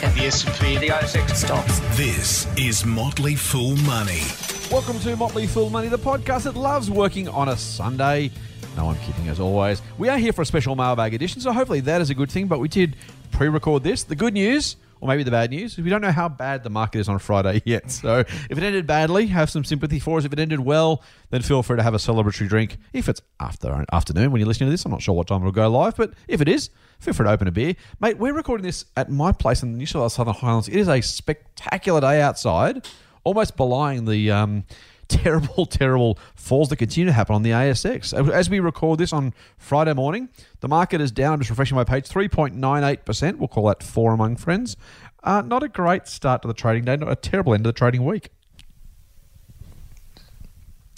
market. The S&P, the ASX Stocks. This is Motley Fool Money. Welcome to Motley Fool Money, the podcast that loves working on a Sunday. No, I'm kidding, as always. We are here for a special mailbag edition, so hopefully that is a good thing. But we did pre record this. The good news, or maybe the bad news. We don't know how bad the market is on Friday yet. So if it ended badly, have some sympathy for us. If it ended well, then feel free to have a celebratory drink. If it's after afternoon when you're listening to this, I'm not sure what time it'll go live, but if it is, feel free to open a beer. Mate, we're recording this at my place in the New South Wales Southern Highlands. It is a spectacular day outside, almost belying the. Um, terrible, terrible falls that continue to happen on the ASX. As we record this on Friday morning, the market is down. I'm just refreshing my page, 3.98%. We'll call that four among friends. Uh, not a great start to the trading day, not a terrible end to the trading week.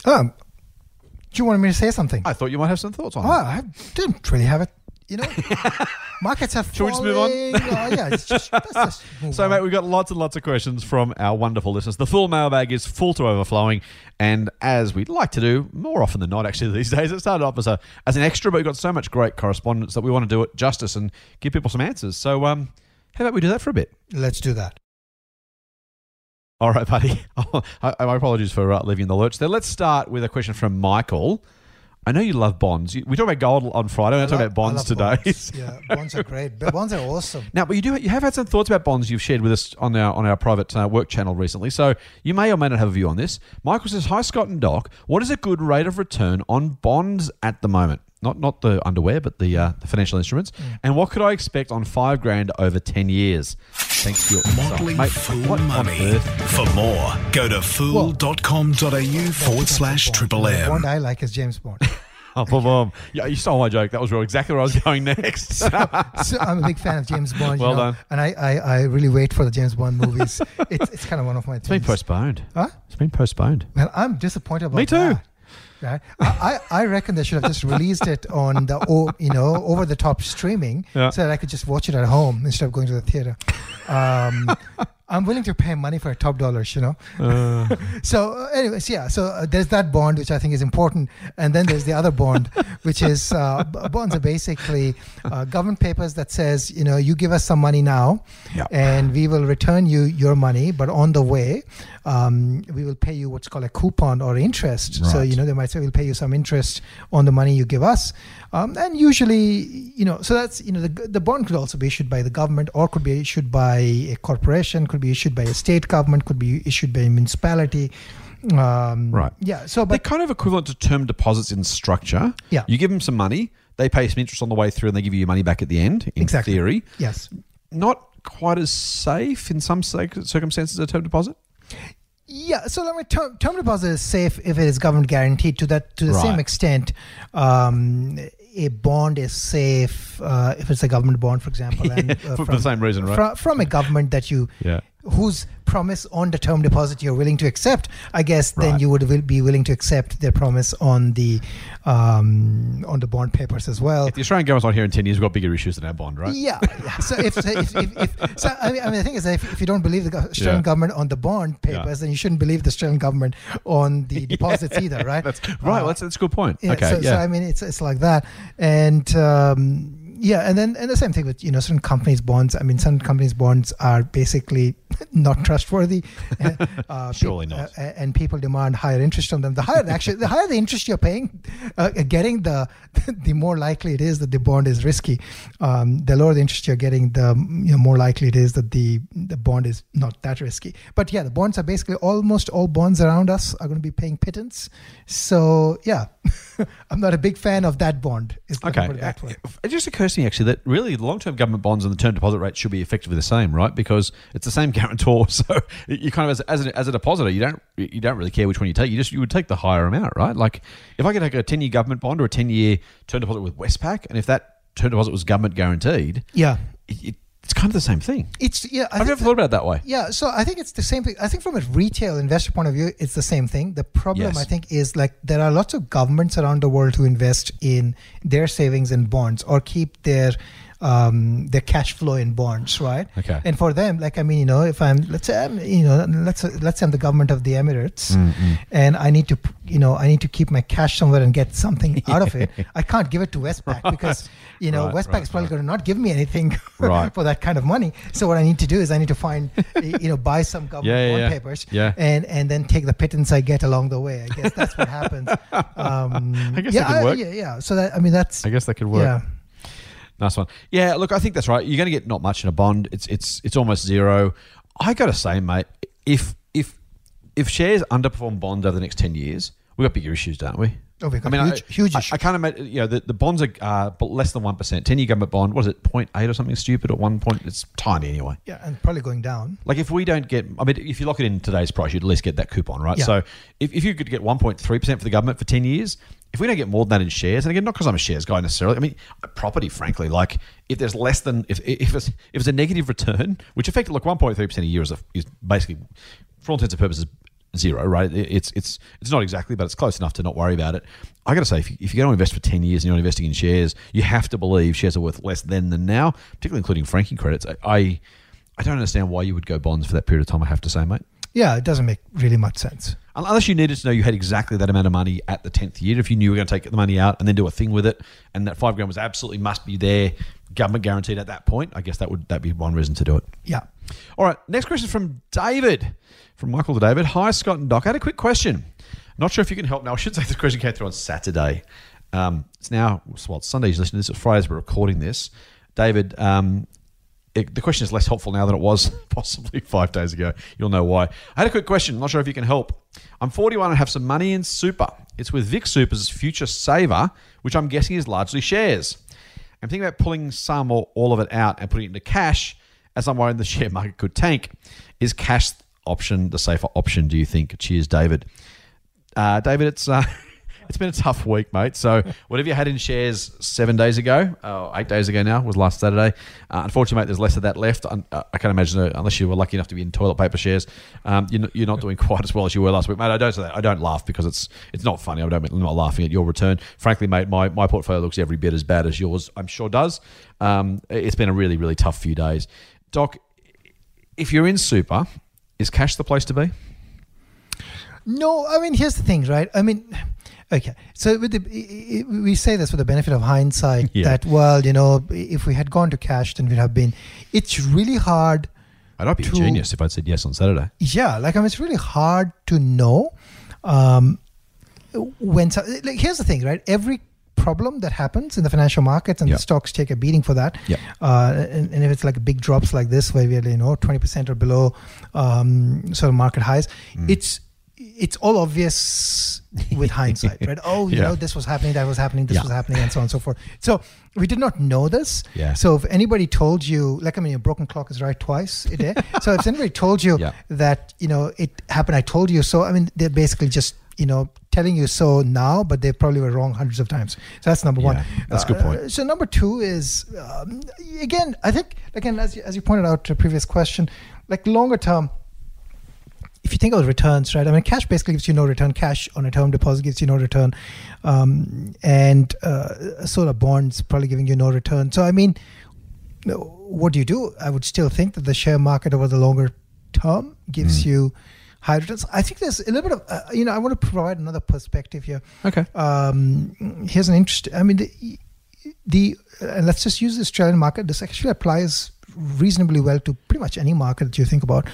Um, do you want me to say something? I thought you might have some thoughts on oh, it. I didn't really have it. You know, markets have Shall we just move on? Oh, yeah, it's just, just So, on. mate, we've got lots and lots of questions from our wonderful listeners. The full mailbag is full to overflowing, and as we'd like to do more often than not, actually these days, it started off as a as an extra, but we've got so much great correspondence that we want to do it justice and give people some answers. So, um, how about we do that for a bit? Let's do that. All right, buddy. I, my apologies for uh, leaving the lurch there. Let's start with a question from Michael. I know you love bonds. We talked about gold on Friday. We're talking about bonds today. bonds. Yeah, bonds are great. But bonds are awesome. Now, but you do you have had some thoughts about bonds you've shared with us on our on our private uh, work channel recently. So you may or may not have a view on this. Michael says, "Hi Scott and Doc, what is a good rate of return on bonds at the moment? Not not the underwear, but the, uh, the financial instruments. Mm. And what could I expect on five grand over ten years? Thanks for your insight. Motley Mate, Fool what Money. For more, go to fool.com.au forward slash triple The bond M. I like is James Bond. Oh, boom, boom. Yeah, you stole my joke. That was real. Exactly where I was going next. so I'm a big fan of James Bond. you Well know, done. And I, I, I really wait for the James Bond movies. it's, it's kind of one of my it's been postponed. Huh? It's been postponed. Well, I'm disappointed about Me too. that. Right? I, I reckon they should have just released it on the o- you know over the top streaming Yeah. so that I could just watch it at home instead of going to the theater. Um, I'm willing to pay money for top dollars, you know. Uh, So, uh, anyways, yeah. So uh, there's that bond which I think is important, and then there's the other bond, which is uh, bonds are basically uh, government papers that says you know you give us some money now, Yeah. and we will return you your money, but on the way, um, we will pay you what's called a coupon or interest. So you know they might say we'll pay you some interest on the money you give us, um, and usually you know so that's you know the the bond could also be issued by the government or could be issued by a corporation, could be issued by a state government, could be issued by a municipality. Um, Right. Yeah. So, They're kind of equivalent to term deposits in structure. Yeah. You give them some money, they pay some interest on the way through, and they give you your money back at the end, in Exactly. theory. yes. Not quite as safe in some circumstances as a term deposit. Yeah, so I mean, term, term deposit is safe if it is government guaranteed. To that, to the same extent, um, a bond is safe uh, if it's a government bond, for example, and, uh, for, for the same reason, right? from, from a government that you Yeah. Whose promise on the term deposit you're willing to accept. I guess then you would will be willing to accept their promise on the um, on the bond papers as well. if the Australian government's not here in 10 years, we've got bigger issues than our bond, right? Yeah, yeah. So if, if, if, if so, I mean, I mean, the thing is, if, if you don't believe the Australian Yeah. government on the bond papers, Yeah. then you shouldn't believe the Australian government on the deposits either, right? That's, right, Uh, that's, that's a good point. yeah, okay, so, yeah. so I mean, it's it's like that, and um, yeah, and then and the same thing with you know certain companies' bonds. I mean, some companies' bonds are basically not trustworthy. Uh, Surely peop- not. uh, and people demand higher interest on them. The higher actually, the higher the interest you're paying, uh, getting the the more likely it is that the bond is risky. Um, the lower the interest you're getting, the you know, more likely it is that the the bond is not that risky. But yeah, the bonds are basically almost all bonds around us are going to be paying pittance. So yeah, I'm not a big fan of that bond. Is Okay. that way. It just occurs me actually that really the long-term government bonds and the term deposit rate should be effectively the same, right? Because it's the same guarantor. So you kind of as, as, a, as a depositor, you don't you don't really care which one you take. You just you would take the higher amount, right? Like if I could take a ten-year government bond or a ten-year term deposit with Westpac, and if that term deposit was government guaranteed, Yeah, it, it's kind of the same thing. it's yeah. I I've think never thought about it that way. Yeah, so I think it's the same thing. I think from a retail investor point of view, it's the same thing. The problem, Yes. I think, is like there are lots of governments around the world who invest in their savings in bonds or keep their um, their cash flow in bonds, right? Okay. And for them, like I mean, you know, if I'm let's say I'm, you know let's let's say I'm the government of the Emirates, Mm-hmm. and I need to you know I need to keep my cash somewhere and get something out of it, I can't give it to Westpac because you know Right, Westpac right, is probably right. going to not give me anything Right. for that kind of money. So what I need to do is I need to find you know buy some government Yeah, yeah, bond yeah. papers Yeah. and and then take the pittance I get along the way. I guess that's what happens. Um, I guess yeah, that could work. yeah, yeah. So that I mean that's I guess that could work. yeah. Nice one. Yeah, look, I think that's right. You're going to get not much in a bond. It's it's it's almost zero. I got to say, mate, if if if shares underperform bonds over the next ten years, we've got bigger issues, don't we? Oh, we've got I mean, huge- I, huge I, issues. I can't imagine. You know, the, the bonds are uh, less than one percent. Ten year government bond. What is it? 0.8 or something stupid? At one point, it's tiny anyway. Yeah, and probably going down. Like if we don't get, I mean, if you lock it in today's price, you'd at least get that coupon, right? Yeah. So if, if you could get 1.3% for the government for 10 years, if we don't get more than that in shares, and again, not because I'm a shares guy necessarily, I mean, property, frankly, like if there's less than, if, if, it's, if it's a negative return, which effectively, look, 1.3% a year is, a, is basically, for all intents and purposes, zero, right? It- It's it's it's not exactly, but it's close enough to not worry about it. I got to say, if, you, if you're going to invest for ten years and you're investing in shares, you have to believe shares are worth less then than now, particularly including franking credits. I, I I don't understand why you would go bonds for that period of time. I have to say, mate. Yeah, it doesn't make really much sense. Unless you needed to know you had exactly that amount of money at the tenth year, if you knew you were going to take the money out and then do a thing with it, and that five grand was absolutely must be there, government guaranteed at that point, I guess that would that be one reason to do it. Yeah. All right, next question from David, from Michael to David. Hi, Scott and Doc. I had a quick question. Not sure if you can help now. I should say this question came through on Saturday. Um, it's now, well, it's Sunday. You're listening to this. It's Friday as we're recording this. David, um, it, the question is less helpful now than it was possibly five days ago. You'll know why. I had a quick question. Not sure if you can help. I'm 41 and have some money in super. It's with Vic Super's Future Saver, which I'm guessing is largely shares. I'm thinking about pulling some or all of it out and putting it into cash as I'm worried the share market could tank. Is cash option the safer option, do you think? Cheers, David. Uh, David, it's uh, it's been a tough week, mate. So whatever you had in shares seven days ago, uh, eight days ago now, was last Saturday. Uh, unfortunately, mate, there's less of that left. Un- uh, I can't imagine, uh, unless you were lucky enough to be in toilet paper shares, um, you're, not, you're not doing quite as well as you were last week, mate. I don't say that. I don't laugh because it's it's not funny. I don't, I'm not laughing at your return. Frankly, mate, my, my portfolio looks every bit as bad as yours. I'm sure does. Um, it's been a really really tough few days. Doc, if you're in super, is cash the place to be? No, I mean here's the thing, right? I mean, okay. So with the we say this with the benefit of hindsight Yeah. that well, you know, if we had gone to cash, then we'd have been. It's really hard. I'd not be a genius if I'd said yes on Saturday. Yeah, like I mean, it's really hard to know um, when. so- Like here's the thing, right? Every problem that happens in the financial markets and Yeah. the stocks take a beating for that. Yeah. Uh, and, and if it's like big drops like this, where we're you know twenty percent or below um, sort of market highs, Mm. it's it's all obvious with hindsight, right? Oh, you Yeah. know, this was happening, that was happening, this Yeah. was happening, and so on and so forth. So we did not know this. Yeah. So if anybody told you, like I mean, a broken clock is right twice a day. so if anybody told you Yeah. that you know it happened, I told you so. I mean, they're basically just you know telling you so now, but they probably were wrong hundreds of times. So that's number one. Yeah, that's a good point. Uh, so number two is um, again, I think again as you, as you pointed out to a previous question, like longer term. If you think about returns, right? I mean, cash basically gives you no return. Cash on a term deposit gives you no return, um, and uh, solar bonds probably giving you no return. So, I mean, what do you do? I would still think that the share market over the longer term gives you high returns. I think there's a little bit of, uh, you know, I want to provide another perspective here. Okay. Um, here's an interest. I mean, the, the uh, let's just use the Australian market. This actually applies reasonably well to pretty much any market that you think about.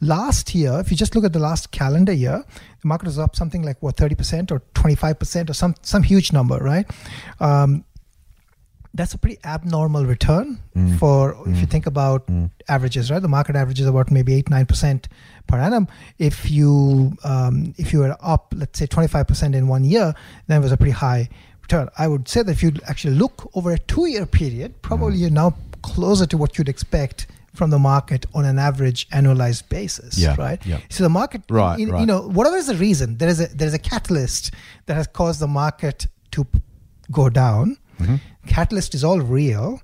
Last year, if you just look at the last calendar year, the market was up something like what 30% or 25% or some some huge number, right? Um, that's a pretty abnormal return Mm. for if you think about averages, right? The market average is about maybe eight nine percent per annum. If you um, if you were up, let's say twenty five percent in one year, then it was a pretty high return. I would say that if you actually look over a two year period, probably Mm. you're now closer to what you'd expect from the market on an average annualized basis, Yeah, right? yeah. So the market, Right, you, you know, whatever is the reason, there is a there is a catalyst that has caused the market to go down. Mm-hmm. Catalyst is all real,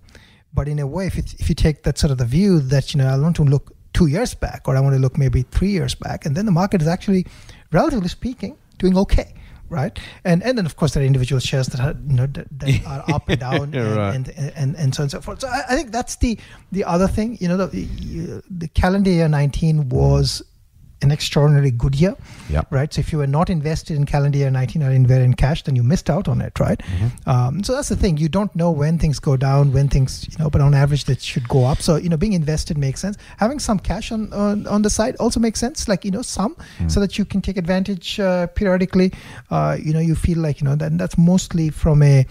but in a way, if you, if you take that sort of the view that you know I want to look two years back, or I want to look maybe three years back, and then the market is actually, relatively speaking, doing okay. Right, and and then of course there are individual shares that are you know that, that are up and down, and, right. and, and and so on and so forth. So I, I think that's the the other thing. You know, the, the calendar year nineteen was an extraordinarily good year, Yep. right? So if you were not invested in calendar year 19 or in cash, then you missed out on it, right? Mm-hmm. Um, so that's the thing. You don't know when things go down, when things, you know, but on average, that should go up. So, you know, being invested makes sense. Having some cash on, on, on the side also makes sense, like, you know, some, Mm. so that you can take advantage uh, periodically. Uh, you know, you feel like, you know, that, that's mostly from a,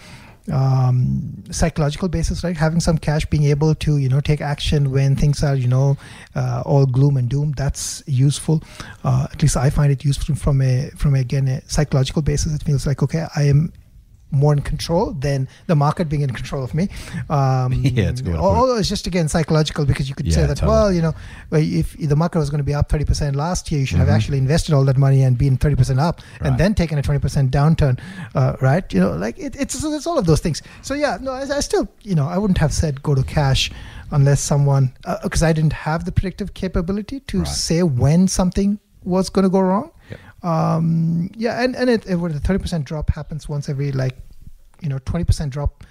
um, psychological basis, right? Having some cash, being able to, you know, take action when things are, you know, uh, all gloom and doom. That's useful. Uh, at least I find it useful from a from again a psychological basis. It feels like okay, I am more in control than the market being in control of me. Um, Yeah, it's good way to put it. Although it's just again psychological because you could Yeah, say that totally. well, you know, if the market was going to be up thirty percent last year, you should have Mhm. actually invested all that money and been thirty percent up, Right. and then taken a twenty percent downturn, uh, right? You know, like it, it's it's all of those things. So yeah, no, I, I still, you know, I wouldn't have said go to cash unless someone because I didn't have the predictive capability to Right. say when something was going to go wrong. Um, yeah, and and it, it would- the thirty percent drop happens once every like, you know, twenty percent drop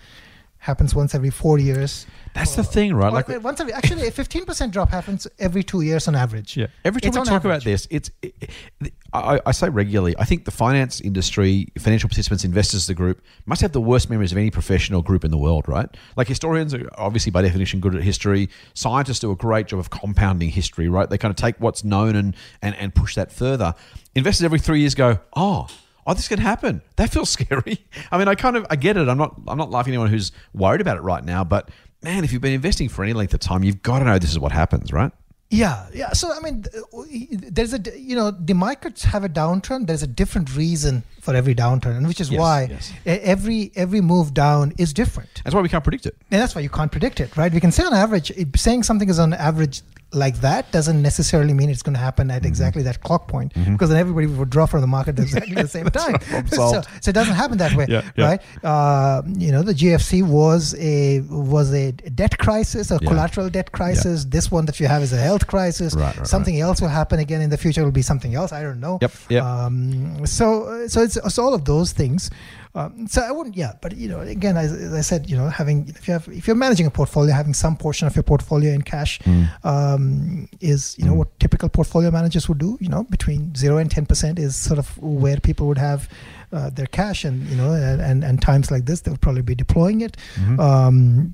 happens once every four years. That's the thing, right? Like once every actually a fifteen percent drop happens every two years on average. Yeah. Every time It's we on talk about average. this, it's it, it- I, I say regularly. I think the finance industry, financial participants, investors, the group must have the worst memories of any professional group in the world, right? Like historians are obviously by definition good at history. Scientists do a great job of compounding history, right? They kind of take what's known and and, and push that further. Investors every three years go, oh. Oh, this can happen. That feels scary. I mean, I kind of I get it. I'm not I'm not laughing at anyone who's worried about it right now, but man, if you've been investing for any length of time, you've got to know this is what happens, right? Yeah, yeah. So I mean, uh, there's a you know the markets have a downturn. There's a different reason for every downturn, and which is Yes, why yes. every every move down is different, That's why we can't predict it. and that's why you can't predict it, right? We can say on average, saying something is on average like that doesn't necessarily mean it's going to happen Mm-hmm. at exactly that clock point, because then everybody would draw from the market at exactly the same time. so, so it doesn't happen that way, Yeah, yeah. right? Uh, you know, the GFC was a was a debt crisis, a Yeah. collateral debt crisis. This one that you have is a health crisis. Right, right, something else will happen again in the future. Will be something else. I don't know. Yep, yep. Um, so so it's, it's all of those things. Um, so I wouldn't. Yeah, but you know, again, as, as I said, you know, having if you have if you're managing a portfolio, having some portion of your portfolio in cash Mm. um, is you know Mm. what typical portfolio managers would do. You know, between zero and ten percent is sort of where people would have. Uh, their cash and you know and, and, and times like this they would probably be deploying it Mhm. um,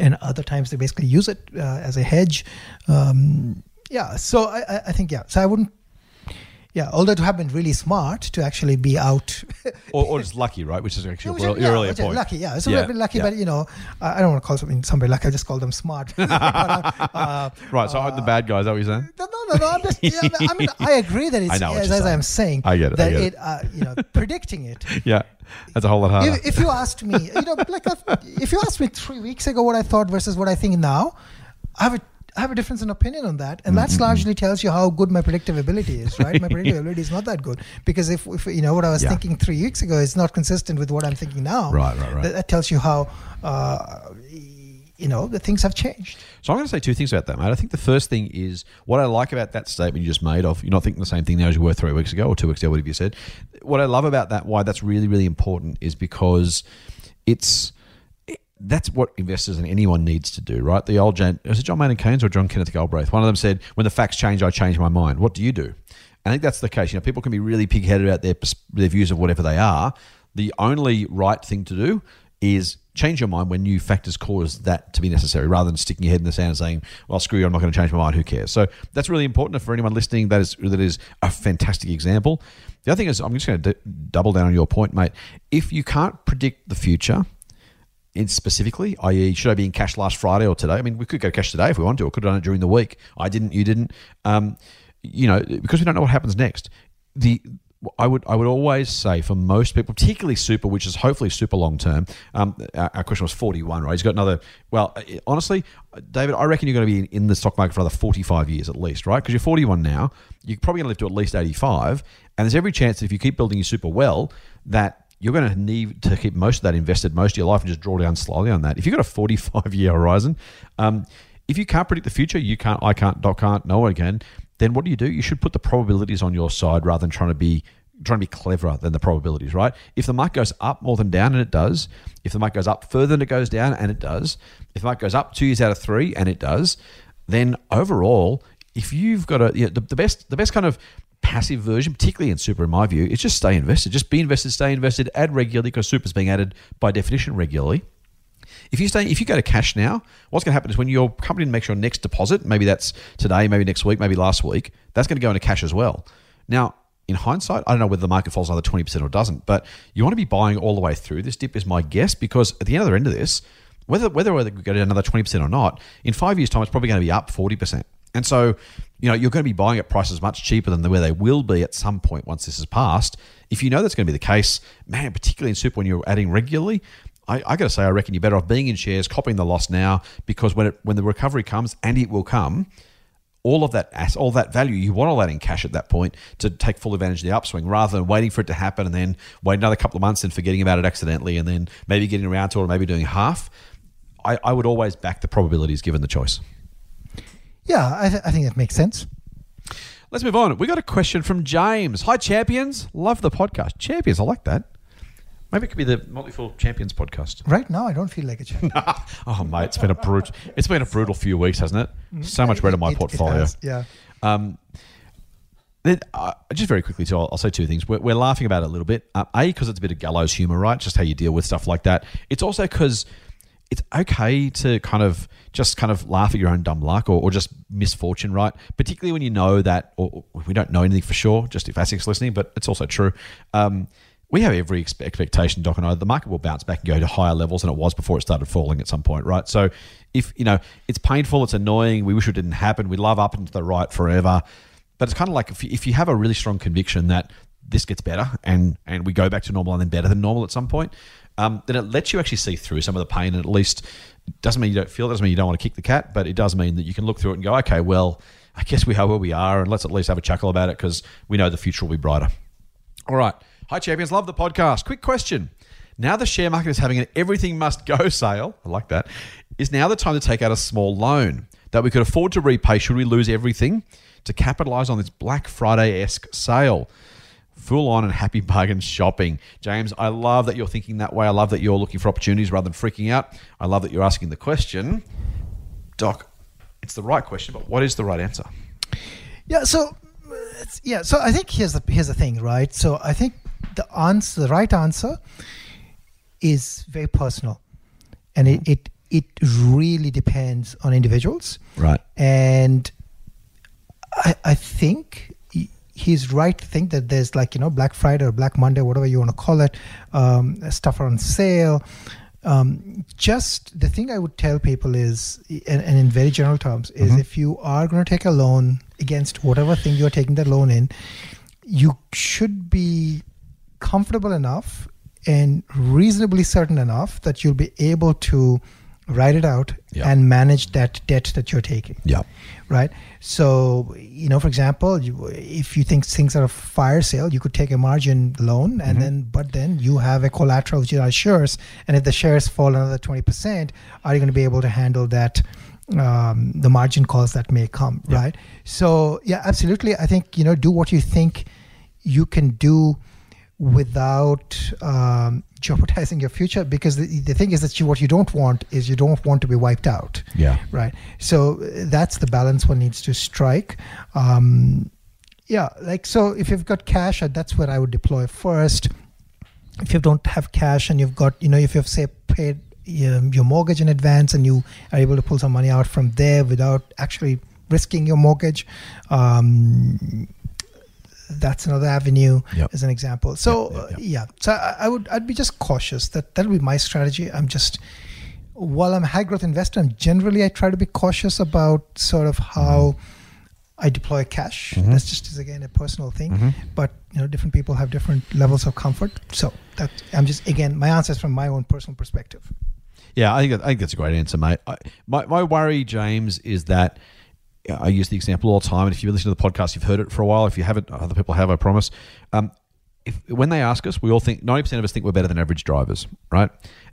and other times they basically use it uh, as a hedge. Um, yeah, so I- I think yeah. So I wouldn't. Yeah, although to have been really smart to actually be out. or, or just lucky, right? Which is actually your, yeah, earlier point. Lucky, yeah. So Yeah, we've been lucky, yeah. but you know, I I don't want to call something somebody lucky. I just call them smart. But, uh, Right, so I'm the bad guy. Is that what you're saying? no, no, no. I'm just, yeah, I mean, I agree that it's I know as, as. I'm saying. I get it, That get it, it. uh, you know, predicting it. Yeah, that's a whole lot harder. If, if you asked me, you know, like if, if you asked me three weeks ago what I thought versus what I think now, I have a I have a difference in opinion on that, and Mm-hmm. that's largely tells you how good my predictive ability is, right? My predictive ability is not that good because if, if you know what I was Yeah. thinking three weeks ago is not consistent with what I'm thinking now. Right, right, right. That, that tells you how, uh, you know, the things have changed. So I'm going to say two things about that, mate. I think the first thing is what I like about that statement you just made of you're not thinking the same thing now as you were three weeks ago or two weeks ago, whatever you said. What I love about that, why that's really, really important, is because it's that's what investors and anyone needs to do, right? The old Jan, was it John Maynard Keynes or John Kenneth Galbraith? One of them said, "When the facts change, I change my mind." What do you do? I think that's the case. You know, people can be really pig-headed about their their views of whatever they are. The only right thing to do is change your mind when new factors cause that to be necessary, rather than sticking your head in the sand and saying, "Well, screw you, I'm not going to change my mind. Who cares?" So that's really important for anyone listening. That is that is a fantastic example. The other thing is, I'm just going to d- double down on your point, mate. If you can't predict the future, in specifically, i.e., should I be in cash last Friday or today? I mean, we could go cash today if we want to. or could have done it during the week. I didn't. You didn't. Um, you know, because we don't know what happens next. The I would I would always say for most people, particularly super, which is hopefully super long term. Um, our, our question was forty one, right? He's got another. Well, uh, honestly, David, I reckon you're going to be in, in the stock market for another forty five years at least, right? Because you're forty one now. You're probably going to live to at least eighty five, and there's every chance that if you keep building your super well, that you're going to need to keep most of that invested most of your life and just draw down slowly on that. If you've got a 45 year horizon, um, if you can't predict the future, you can't, I can't, Doc can't, no one can, then what do you do? You should put the probabilities on your side rather than trying to be trying to be cleverer than the probabilities, right? If the market goes up more than down, and it does, if the market goes up further than it goes down, and it does, if the market goes up two years out of three, and it does, then overall, if you've got a you know, the, the best the best kind of passive version, particularly in super, in my view, is just stay invested. Just be invested, stay invested, add regularly because super's being added by definition regularly. If you stay, if you go to cash now, what's going to happen is when your company makes your next deposit, maybe that's today, maybe next week, maybe last week, that's going to go into cash as well. Now, in hindsight, I don't know whether the market falls another twenty percent or doesn't, but you want to be buying all the way through this dip is my guess because at the other end of this, whether whether we go to another twenty percent or not, in five years' time, it's probably going to be up forty percent. And so, you know, you're going to be buying at prices much cheaper than where they will be at some point once this is passed. If you know that's going to be the case, man, particularly in super when you're adding regularly, I, I got to say, I reckon you're better off being in shares, copying the loss now, because when it when the recovery comes, and it will come, all of that all that value, you want all that in cash at that point to take full advantage of the upswing, rather than waiting for it to happen and then wait another couple of months and forgetting about it accidentally, and then maybe getting around to it, or maybe doing half. I, I would always back the probabilities given the choice. Yeah, I, th- I think that makes sense. Let's move on. We got a question from James. Hi, champions. Love the podcast. Champions, I like that. Maybe it could be the Motley Fool Champions podcast. Right now, I don't feel like a champion. oh, mate, it's been a brutal. It's been a brutal few weeks, hasn't it? So much better in my It- it portfolio. has, yeah. Um, then, uh, just very quickly, too, I'll, I'll say two things. We're, we're laughing about it a little bit. Uh, a, because it's a bit of gallows humor, right? Just how you deal with stuff like that. It's also because it's okay to kind of just kind of laugh at your own dumb luck or, or just misfortune, right? Particularly when you know that, or, or we don't know anything for sure, just if ASIC's listening, but it's also true. Um, we have every expectation, Doc and I, the market will bounce back and go to higher levels than it was before it started falling at some point, right? So if, you know, it's painful, it's annoying, we wish it didn't happen, we love up and to the right forever. But it's kind of like if you, if you have a really strong conviction that this gets better and, and we go back to normal and then better than normal at some point, um, then it lets you actually see through some of the pain and at least doesn't mean you don't feel it, doesn't mean you don't want to kick the cat, but it does mean that you can look through it and go, okay, well, I guess we are where we are and let's at least have a chuckle about it because we know the future will be brighter. All right. Hi, champions. Love the podcast. Quick question. Now the share market is having an everything must go sale. I like that. Is now the time to take out a small loan that we could afford to repay should we lose everything to capitalize on this Black Friday esque sale? Full on and happy bargain shopping. James, I love that you're thinking that way. I love that you're looking for opportunities rather than freaking out. I love that you're asking the question. Doc, it's the right question, but what is the right answer? Yeah. So, it's, yeah. So I think here's the here's the thing, right? So I think the answer, the right answer, is very personal, and it it it really depends on individuals. Right. And I I think he's right to think that there's like you know Black Friday or Black Monday, whatever you want to call it, um, stuff on sale. Um, just the thing I would tell people is, and, and in very general terms, is if you are going to take a loan against whatever thing you're taking that loan in, you should be comfortable enough and reasonably certain enough that you'll be able to write it out Yeah. and manage that debt that you're taking Yeah. right? So, you know, for example, you, if you think things are a fire sale, you could take a margin loan, and then, but then you have a collateral which are shares, and if the shares fall another twenty percent, are you going to be able to handle that? Um, the margin calls that may come, right? So, yeah, absolutely. I think you know, do what you think you can do without um, jeopardizing your future because the, the thing is that you what you don't want is you don't want to be wiped out. Yeah. right. So uh, that's the balance one needs to strike. Um, yeah like so if you've got cash uh, that's where i would deploy first. If you don't have cash and you've got you know if you've say paid um, your mortgage in advance and you are able to pull some money out from there without actually risking your mortgage um, that's another avenue Yep. as an example. So Yep, yep, yeah. So I, I would i'd be just cautious that that'll be my strategy. I'm just while i'm a high growth investor i'm generally i try to be cautious about sort of how i deploy cash. Mhm. that's just is again a personal thing. Mhm. but you know different people have different levels of comfort. So that i'm just again my answer is from my own personal perspective. Yeah, I think I think that's a great answer, mate. I, my my worry, James, is that I use the example all the time, and if you listen to the podcast, you've heard it for a while. If you haven't, other people have, I promise. Um, if when they ask us, we all think ninety percent of us think we're better than average drivers, right?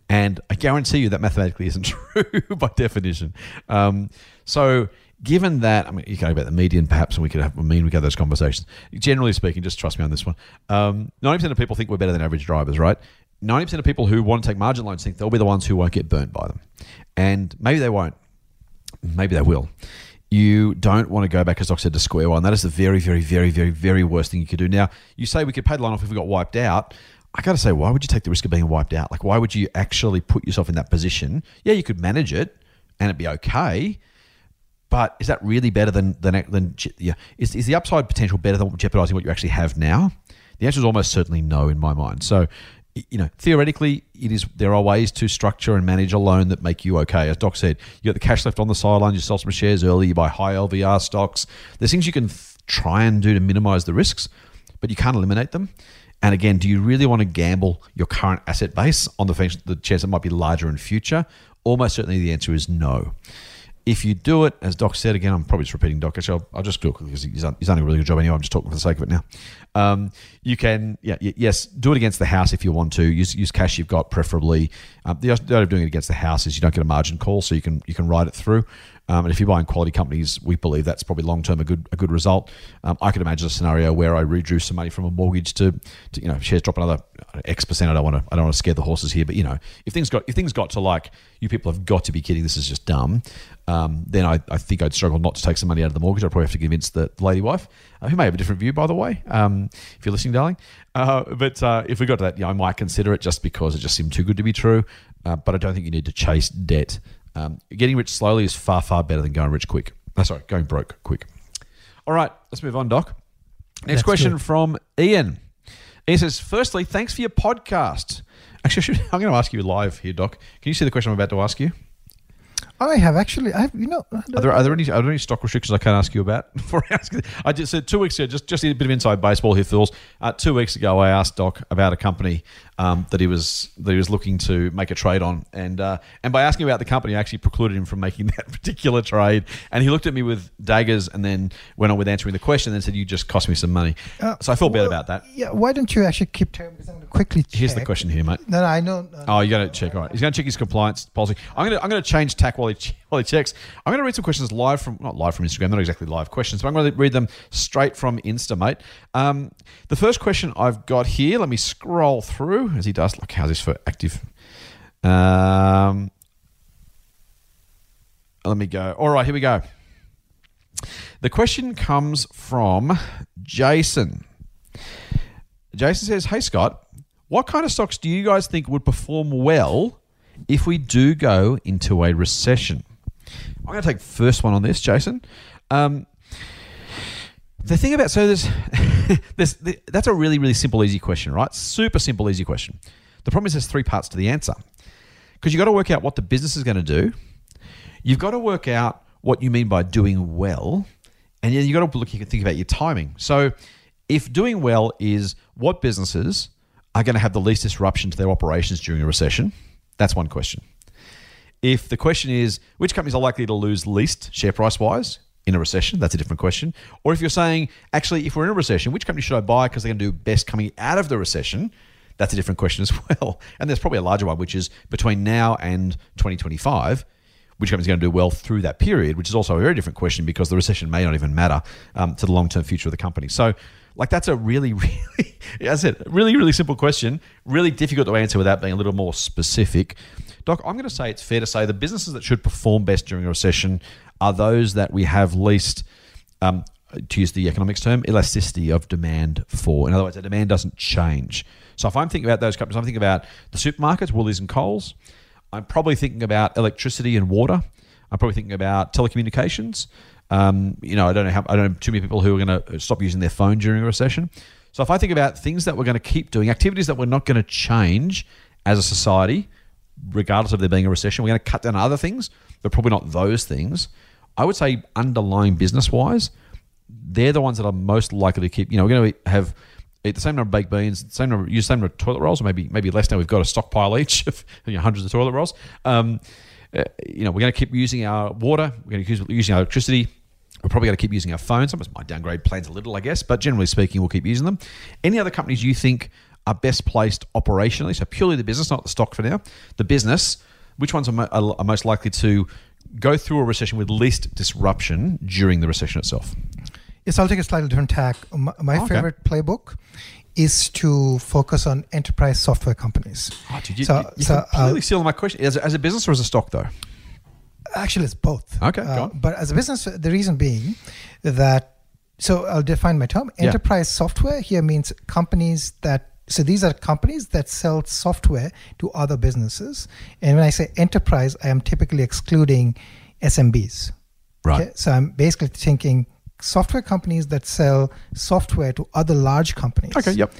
And I guarantee you that mathematically isn't true by definition. Um, so. Given that, I mean, you can talk about the median perhaps, and we could have, I mean, we could have those conversations. Generally speaking, just trust me on this one. Um, 90% of people think we're better than average drivers, right? 90% of people who want to take margin loans think they'll be the ones who won't get burnt by them. And maybe they won't. Maybe they will. You don't want to go back, as Doc said, to square one. That is the very, very, very, very, very worst thing you could do. Now, you say we could pay the line off if we got wiped out. I got to say, why would you take the risk of being wiped out? Like, why would you actually put yourself in that position? Yeah, you could manage it and it'd be okay. But is that really better than than than yeah? Is, is the upside potential better than jeopardizing what you actually have now? The answer is almost certainly no in my mind. So, you know, theoretically, it is. There are ways to structure and manage a loan that make you okay. As Doc said, you got the cash left on the sideline. You sell some shares early. You buy high LVR stocks. There's things you can th- try and do to minimize the risks, but you can't eliminate them. And again, do you really want to gamble your current asset base on the, the chance it might be larger in future? Almost certainly, the answer is no. If you do it, as Doc said again, I'm probably just repeating Doc. Actually, I'll, I'll just do it because he's done, he's done a really good job anyway. I'm just talking for the sake of it now. Um, you can, yeah, yes, do it against the house if you want to. Use, use cash you've got, preferably. Um, the idea of doing it against the house is you don't get a margin call, so you can you can ride it through. Um, and if you're buying quality companies, we believe that's probably long term a good a good result. Um, I could imagine a scenario where I redrew some money from a mortgage to, to you know shares drop another X percent. I don't want to I don't want to scare the horses here, but you know if things got if things got to like you people have got to be kidding, this is just dumb. Um, then I, I think I'd struggle not to take some money out of the mortgage. I'd probably have to convince the lady wife, uh, who may have a different view, by the way, um, if you're listening, darling. Uh, but uh, if we got to that, yeah, I might consider it just because it just seemed too good to be true. Uh, but I don't think you need to chase debt um, getting rich slowly is far, far better than going rich quick. Oh, sorry, going broke quick. All right, let's move on, Doc. Next That's question good. from Ian. Ian says, firstly, thanks for your podcast. Actually, I'm going to ask you live here, Doc. Can you see the question I'm about to ask you? I have actually. I have, you know. Are there, are there any are there any stock restrictions I can't ask you about before I ask? I just said two weeks ago, just just a bit of inside baseball here, Phils. Uh, two weeks ago, I asked Doc about a company um, that he was that he was looking to make a trade on, and uh, and by asking about the company, I actually precluded him from making that particular trade. And he looked at me with daggers, and then went on with answering the question, and then said, "You just cost me some money." Uh, so I felt well, bad about that. Yeah, why don't you actually keep time? Because I'm going to quickly. Check. Here's the question here, mate. No, no, I know. No, oh, you got to check. All right, he's going to check his compliance policy. I'm going to I'm going to change tack while he while he checks. I'm going to read some questions live from not live from Instagram, not exactly live questions, but I'm going to read them straight from Insta, mate. Um, the first question I've got here. Let me scroll through as he does. Look how's this for active? Um, let me go. All right, here we go. The question comes from Jason. Jason says, Hey, Scott, what kind of stocks do you guys think would perform well if we do go into a recession? I'm going to take first one on this, Jason. Um, the thing about so there's, there's that's a really really simple easy question, right? Super simple easy question. The problem is there's three parts to the answer because you've got to work out what the business is going to do. You've got to work out what you mean by doing well, and then you've got to look. You can think about your timing. So, if doing well is what businesses are going to have the least disruption to their operations during a recession, that's one question. If the question is which companies are likely to lose least share price wise in a recession, that's a different question. Or if you're saying, actually, if we're in a recession, which company should I buy because they're going to do best coming out of the recession? that's a different question as well. And there's probably a larger one, which is between now and 2025, which company's going to do well through that period, which is also a very different question because the recession may not even matter um, to the long term future of the company. So, like, that's a really, really, as I said, really, really simple question, really difficult to answer without being a little more specific. Doc, I'm going to say it's fair to say the businesses that should perform best during a recession are those that we have least. Um, to use the economics term, elasticity of demand for. In other words, the demand doesn't change. So if I'm thinking about those companies, I'm thinking about the supermarkets, Woolies and Coles. I'm probably thinking about electricity and water. I'm probably thinking about telecommunications. Um, you know, I don't know how I don't know too many people who are going to stop using their phone during a recession. So if I think about things that we're going to keep doing, activities that we're not going to change as a society, regardless of there being a recession, we're going to cut down other things, but probably not those things. I would say underlying business wise, they're the ones that are most likely to keep. You know, we're going to have eat the same number of baked beans, same number, use the same number of toilet rolls, or maybe maybe less now. We've got a stockpile each of you know, hundreds of toilet rolls. Um, uh, you know, we're going to keep using our water. We're going to keep using our electricity. We're probably going to keep using our phones. Some of us might downgrade plans a little, I guess, but generally speaking, we'll keep using them. Any other companies you think are best placed operationally? So purely the business, not the stock for now. The business. Which ones are, mo- are most likely to go through a recession with least disruption during the recession itself? Yes, I'll take a slightly different tack. My, my okay. favorite playbook is to focus on enterprise software companies. Oh, you, so, you, you so, completely uh, steal my question. As a, as a business or as a stock, though? Actually, it's both. Okay, Uh, but as a business, the reason being that so I'll define my term. Yeah. Enterprise software here means companies that so these are companies that sell software to other businesses. And when I say enterprise, I am typically excluding SMBs. Right. Okay? So I'm basically thinking software companies that sell software to other large companies. Okay. Yep.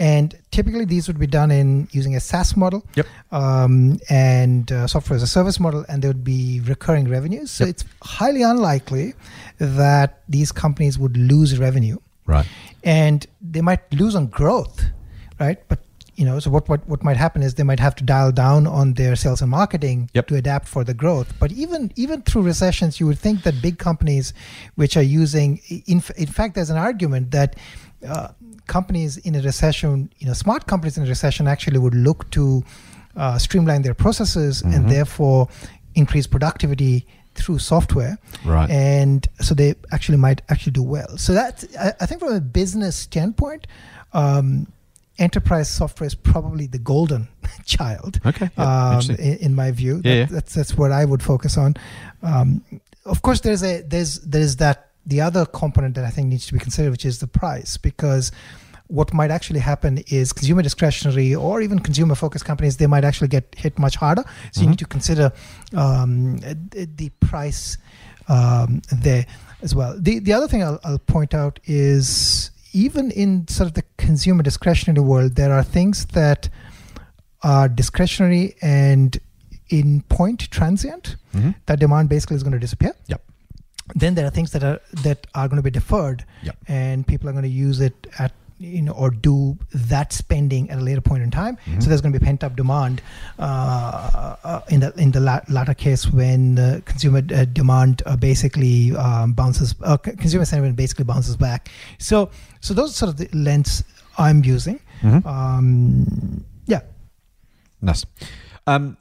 And typically, these would be done in using a SaaS model Yep. um, and uh, software as a service model, and there would be recurring revenues. So Yep. it's highly unlikely that these companies would lose revenue, Right. and they might lose on growth, right? But you know, so what, what what might happen is they might have to dial down on their sales and marketing Yep. to adapt for the growth. But even even through recessions, you would think that big companies, which are using, in, in fact, there's an argument that uh, companies in a recession, you know, smart companies in a recession actually would look to uh, streamline their processes Mm-hmm. and therefore increase productivity through software. Right. and so they actually might actually do well. So that I, I think from a business standpoint um, enterprise software is probably the golden child Okay, yeah, um, in, in my view. Yeah, yeah. that's that's what i would focus on. Um, of course there's a there's there's that the other component that i think needs to be considered which is the price because what might actually happen is consumer discretionary or even consumer focused companies they might actually get hit much harder so you Mm-hmm. need to consider um, the price um, there as well the the other thing I'll, I'll point out is even in sort of the consumer discretionary world there are things that are discretionary and in point transient Mhm. that demand basically is going to disappear Yep. Then there are things that are that are going to be deferred Yep. and people are going to use it at you know or do that spending at a later point in time Mm-hmm. so there's going to be pent up demand uh, uh, in the in the la- latter case when uh, consumer uh, demand uh, basically um, bounces uh, consumer sentiment basically bounces back so so those are sort of the lens i'm using Mhm. um, yeah Nice. Um,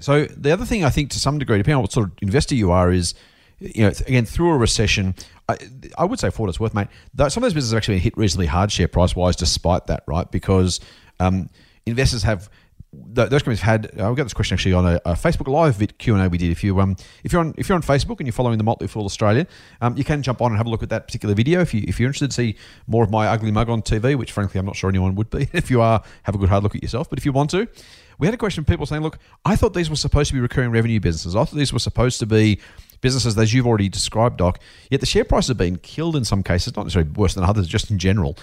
so the other thing I think, to some degree, depending on what sort of investor you are, is you know again through a recession. I, I would say for what it's worth, mate. Though some of those businesses have actually been hit reasonably hard share price wise, despite that, right? Because um, investors have those companies have had. I got this question actually on a, a Facebook Live Q and A we did. If you um if you're on if you're on Facebook and you're following the Motley Fool Australia, um, you can jump on and have a look at that particular video if you if you're interested to see more of my ugly mug on TV, which frankly I'm not sure anyone would be. If you are, have a good hard look at yourself. But if you want to, we had a question from people saying, look, I thought these were supposed to be recurring revenue businesses. I thought these were supposed to be businesses as you've already described, Doc. Yet the share price has been killed in some cases, not necessarily worse than others, just in general.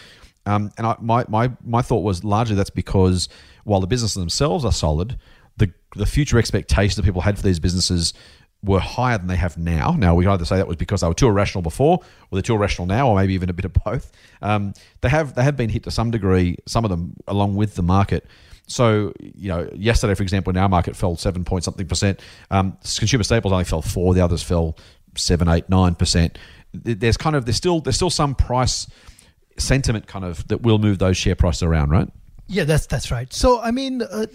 Um, and I, my, my, my thought was largely that's because while the businesses themselves are solid, the, the future expectations that people had for these businesses were higher than they have now. Now, we either say that was because they were too irrational before, or they're too irrational now, or maybe even a bit of both. Um, they have they have been hit to some degree, some of them along with the market. So, you know, yesterday, for example, in our market fell seven point something percent. Um, consumer staples only fell four. The others fell seven, eight, nine percent. There's kind of there's still there's still some price sentiment kind of that will move those share prices around, right? Yeah, that's that's right. So I mean, uh,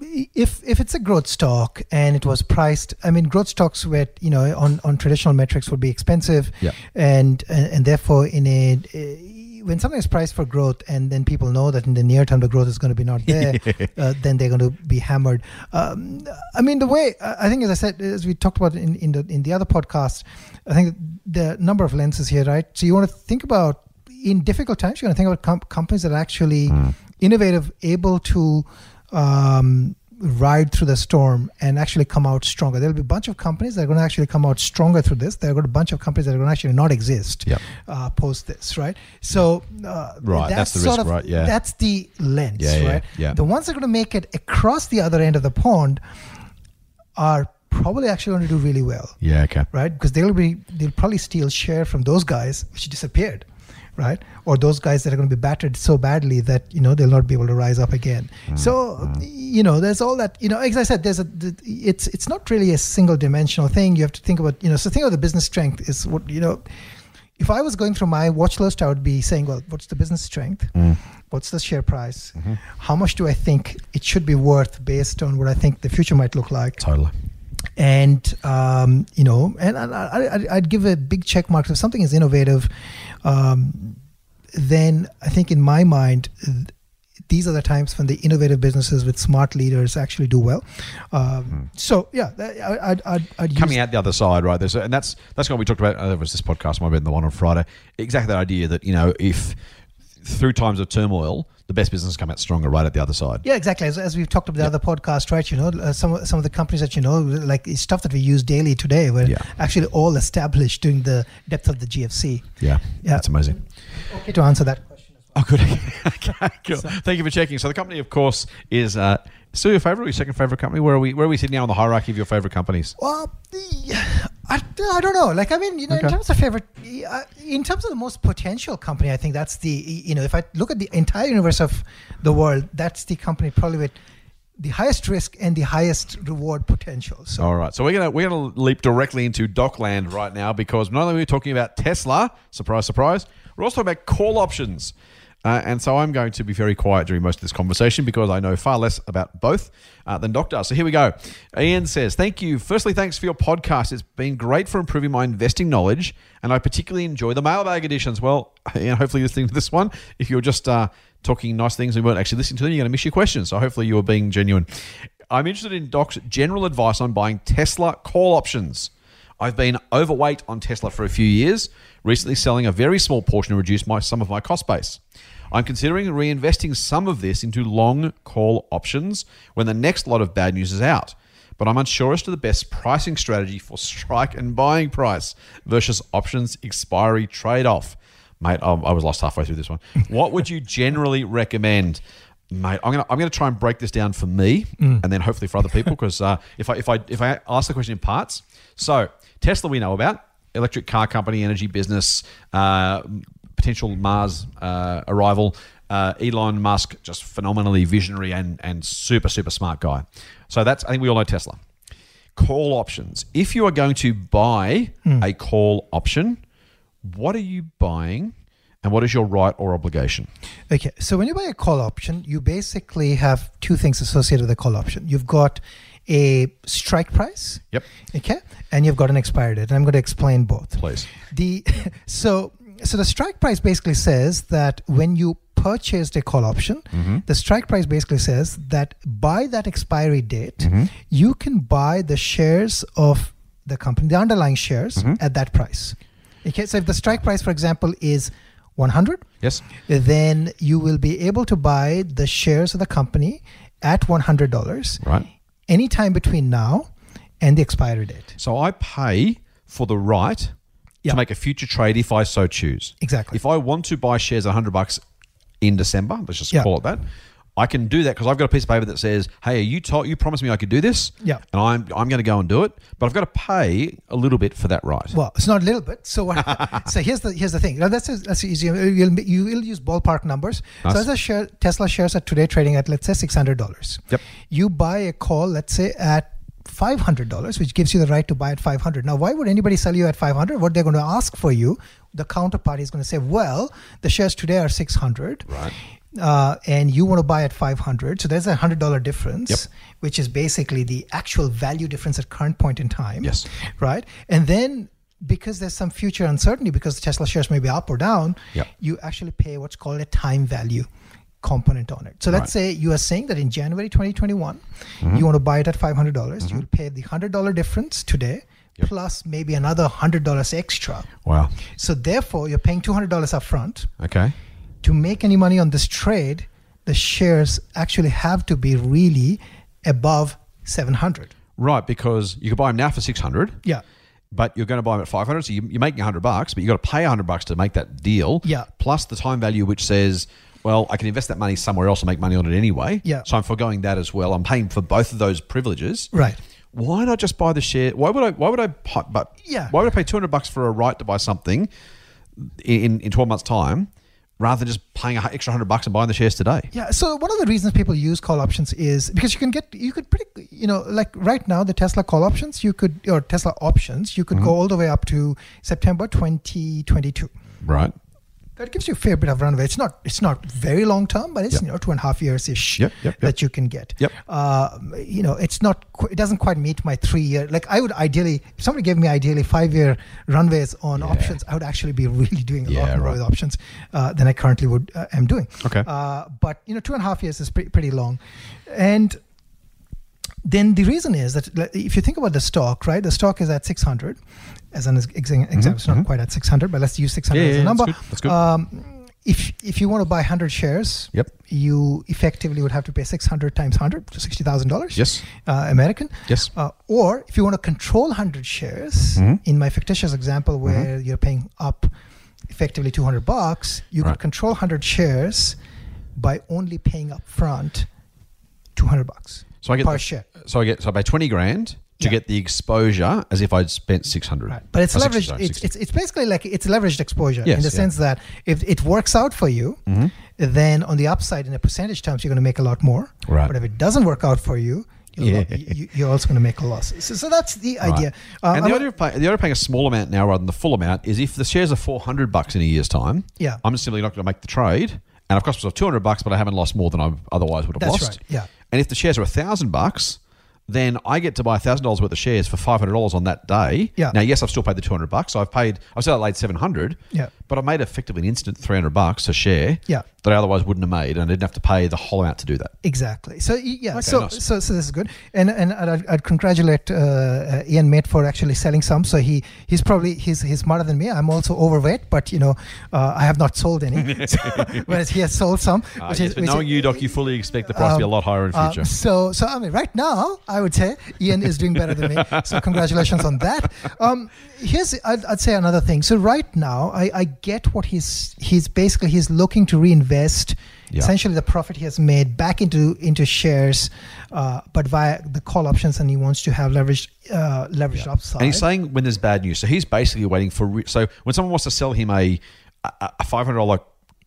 if if it's a growth stock and it was priced, I mean, growth stocks were you know on on traditional metrics would be expensive, Yeah. and and, and therefore in a uh, when something is priced for growth and then people know that in the near term the growth is going to be not there, uh, then they're going to be hammered. Um, I mean, the way I think, as I said, as we talked about in, in the in the other podcast, I think the number of lenses here, right? So you want to think about in difficult times, you want to think about com- companies that are actually innovative, able to um, ride through the storm and actually come out stronger. There'll be a bunch of companies that are going to actually come out stronger through this. There are going to be a bunch of companies that are going to actually not exist Yep. uh, post this, right? So, uh, Right, that's the sort risk, of, right, yeah. That's the lens, Yeah, yeah, right? yeah. The ones that are going to make it across the other end of the pond are probably actually going to do really well Yeah. Okay. right? Because they'll be they'll probably steal share from those guys which disappeared, right? Or those guys that are going to be battered so badly that you know they'll not be able to rise up again. Mm, so mm. you know, there's all that. You know, as I said, there's a it's it's not really a single dimensional thing. You have to think about you know. So think of the business strength is what you know. If I was going through my watch list, I would be saying, well, what's the business strength? Mm. What's the share price? Mm-hmm. How much do I think it should be worth based on what I think the future might look like? Totally. and um, you know, and I, I'd give a big check mark if something is innovative. Um, then I think in my mind, th- these are the times when the innovative businesses with smart leaders actually do well. Um, So yeah, I, I'd, I'd, I'd use coming out the other side, right? There's, and that's that's what we talked about. Uh, there was this podcast, might have been the one on Friday. Exactly that idea that you know, if through times of turmoil, the best businesses come out stronger right at the other side. Yeah, exactly. As, as we've talked about the other podcast, right? You know, uh, some of- some of the companies that you know, like stuff that we use daily today, were Yeah. actually all established during the depth of the GFC. Yeah, Yeah. that's amazing. Okay, to answer that question. As well. Oh, good. okay, cool. Thank you for checking. So the company, of course, is uh, still your favorite, or your second favorite company. Where are we? Where are we sitting now on the hierarchy of your favorite companies? Well, the, I, I don't know. Like, I mean, you know, Okay. in terms of favorite, uh, in terms of the most potential company, I think that's the, you know, if I look at the entire universe of the world, that's the company probably with the highest risk and the highest reward potential. So, All right, so we're gonna we're gonna leap directly into Dockland right now because not only are we talking about Tesla, surprise, surprise, we're also talking about call options. Uh, and so I'm going to be very quiet during most of this conversation because I know far less about both uh, than Doc does. So here we go. Ian says, Thank you. Firstly, thanks for your podcast. It's been great for improving my investing knowledge, and I particularly enjoy the mailbag editions. Well, Ian, hopefully you're listening to this one. If you're just uh, talking nice things and weren't actually listening to them, you're going to miss your questions. So hopefully you are being genuine. I'm interested in Doc's general advice on buying Tesla call options. I've been overweight on Tesla for a few years, recently selling a very small portion to reduce my, some of my cost base. I'm considering reinvesting some of this into long call options when the next lot of bad news is out. But I'm unsure as to the best pricing strategy for strike and buying price versus options expiry trade off. Mate, I I was lost halfway through this one. What would you generally recommend? Mate, I'm gonna I'm gonna try and break this down for me, and then hopefully for other people. Because uh, if I if I if I ask the question in parts, so Tesla we know about electric car company, energy business, uh, potential Mars uh, arrival. Uh, Elon Musk, just phenomenally visionary and and super super smart guy. So that's I think we all know Tesla. Call options. If you are going to buy a call option, what are you buying, and what is your right or obligation? Okay, so when you buy a call option, you basically have two things associated with the call option. You've got a strike price. Yep. Okay, and you've got an expiry date. And I'm going to explain both. Please. The so so the strike price basically says that when you purchased a call option, mm-hmm. the strike price basically says that by that expiry date, mm-hmm. you can buy the shares of the company, the underlying shares mm-hmm. at that price. Okay, so if the strike price, for example, is 100, Yes. then you will be able to buy the shares of the company at $100 Right. anytime between now and the expiry date. So I pay for the right Yeah. to make a future trade if I so choose. Exactly. If I want to buy shares at 100 bucks in December, let's just Yeah. call it that. I can do that because I've got a piece of paper that says, "Hey, you told you promised me I could do this, Yeah. and I'm I'm going to go and do it, but I've got to pay a little bit for that right." Well, it's not a little bit. So, what, so here's the here's the thing. Now, that's that's easy. You'll, you will use ballpark numbers. Nice. So, as a share, Tesla shares are today trading at let's say six hundred dollars. Yep. You buy a call, let's say at five hundred dollars, which gives you the right to buy at five hundred. Now, why would anybody sell you at five hundred? What they're going to ask for you, the counterparty is going to say, well, the shares today are six hundred. Right. Uh, and you want to buy at 500 so there's a hundred dollar difference Yep. which is basically the actual value difference at current point in time Yes. right? And then because there's some future uncertainty because the Tesla shares may be up or down, Yep. you actually pay what's called a time value component on it. So let's say you are saying that in January 2021, Mm-hmm. you want to buy it at $500. dollars You'll pay the $100 difference today Yep. plus maybe another $100 extra. Wow. So therefore, you're paying $200 up front. Okay. To make any money on this trade, the shares actually have to be really above 700. Right, because you could buy them now for six hundred. Yeah. But you're going to buy them at 500, so you- you're making 100 bucks, but you've got to pay 100 bucks to make that deal. Yeah. Plus the time value, which says, well, I can invest that money somewhere else and make money on it anyway. Yeah. So I'm foregoing that as well. I'm paying for both of those privileges. Right. Why not just buy the share? Why would I? Why would I? But Yeah. Why would I pay 200 bucks for a right to buy something in in 12 months' time, rather than just paying an extra 100 bucks and buying the shares today? Yeah. So one of the reasons people use call options is because you can get you could pretty you know like right now the Tesla call options you could or Tesla options you could mm-hmm. go all the way up to September 2022. Right. That gives you a fair bit of runway. It's not it's not very long term, but it's Yep. you know two and a half years ish Yep, yep, that you can get. Yep. Uh, you know, it's not qu- it doesn't quite meet my three year. Like I would ideally, if somebody gave me ideally five year runways on Yeah. options, I would actually be really doing a Yeah, lot more right. with options uh, than I currently would uh, am doing. Okay. Uh, but you know, two and a half years is pretty pretty long, and then the reason is that if you think about the stock, right? The stock is at 600 as an ex- example. It's not mhm. quite at 600, but let's use 600 Yeah, as yeah, a that's number. good, that's good. Um, if if you want to buy 100 shares, Yep. you effectively would have to pay 600 times 100, so $60,000 Yes. uh, American. Yes. Uh, or if you want to control 100 shares, Mhm. in my fictitious example where you're paying up effectively 200 bucks, you Right. could control 100 shares by only paying up front 200 bucks So I get per the- share. So I get so I pay twenty grand to Yeah. get the exposure as if I'd spent six hundred. Right. But it's 60, leveraged. sorry, it's, it's it's basically like it's leveraged exposure Yes, in the yeah. sense that if it works out for you, Mhm. then on the upside, in a percentage terms, you're going to make a lot more. Right. But if it doesn't work out for you, you're, Yeah. you, you're also going to make a loss. So, so that's the Right. idea. Uh, and the idea, of pay, the idea of paying a small amount now rather than the full amount is if the shares are four hundred bucks in a year's time, Yeah. I'm simply not going to make the trade, and I've cost myself two hundred bucks, but I haven't lost more than I otherwise would have That's lost. right, yeah. And if the shares are thousand bucks, then I get to buy thousand dollars worth of shares for five hundred dollars on that day. Yeah. Now, yes, I've still paid the two hundred bucks. So I've paid. I've still laid seven hundred. Yeah. But I made effectively an instant three hundred bucks a share. Yeah. That I otherwise wouldn't have made, and I didn't have to pay the whole amount to do that. Exactly. So yeah. Okay, so, nice. so so this is good, and and I'd, I'd congratulate uh, uh, Ian Mate for actually selling some. So he he's probably he's he's smarter than me. I'm also overweight, but you know uh, I have not sold any, so, whereas he has sold some. Uh, which yes, is- but knowing is- you, Doc, you fully expect the price to be a Um, lot higher in uh, future. so, so I mean, right now, I would say Ian is doing better than me. So, congratulations on that. Um, here's, I'd, I'd say another thing. So, right now, I, I get what he's he's basically he's looking to reinvest Yeah. essentially the profit he has made back into into shares, uh, but via the call options, and he wants to have leveraged uh, leveraged upside. And he's saying when there's bad news. So he's basically waiting for. Re- so when someone wants to sell him a a a five hundred dollar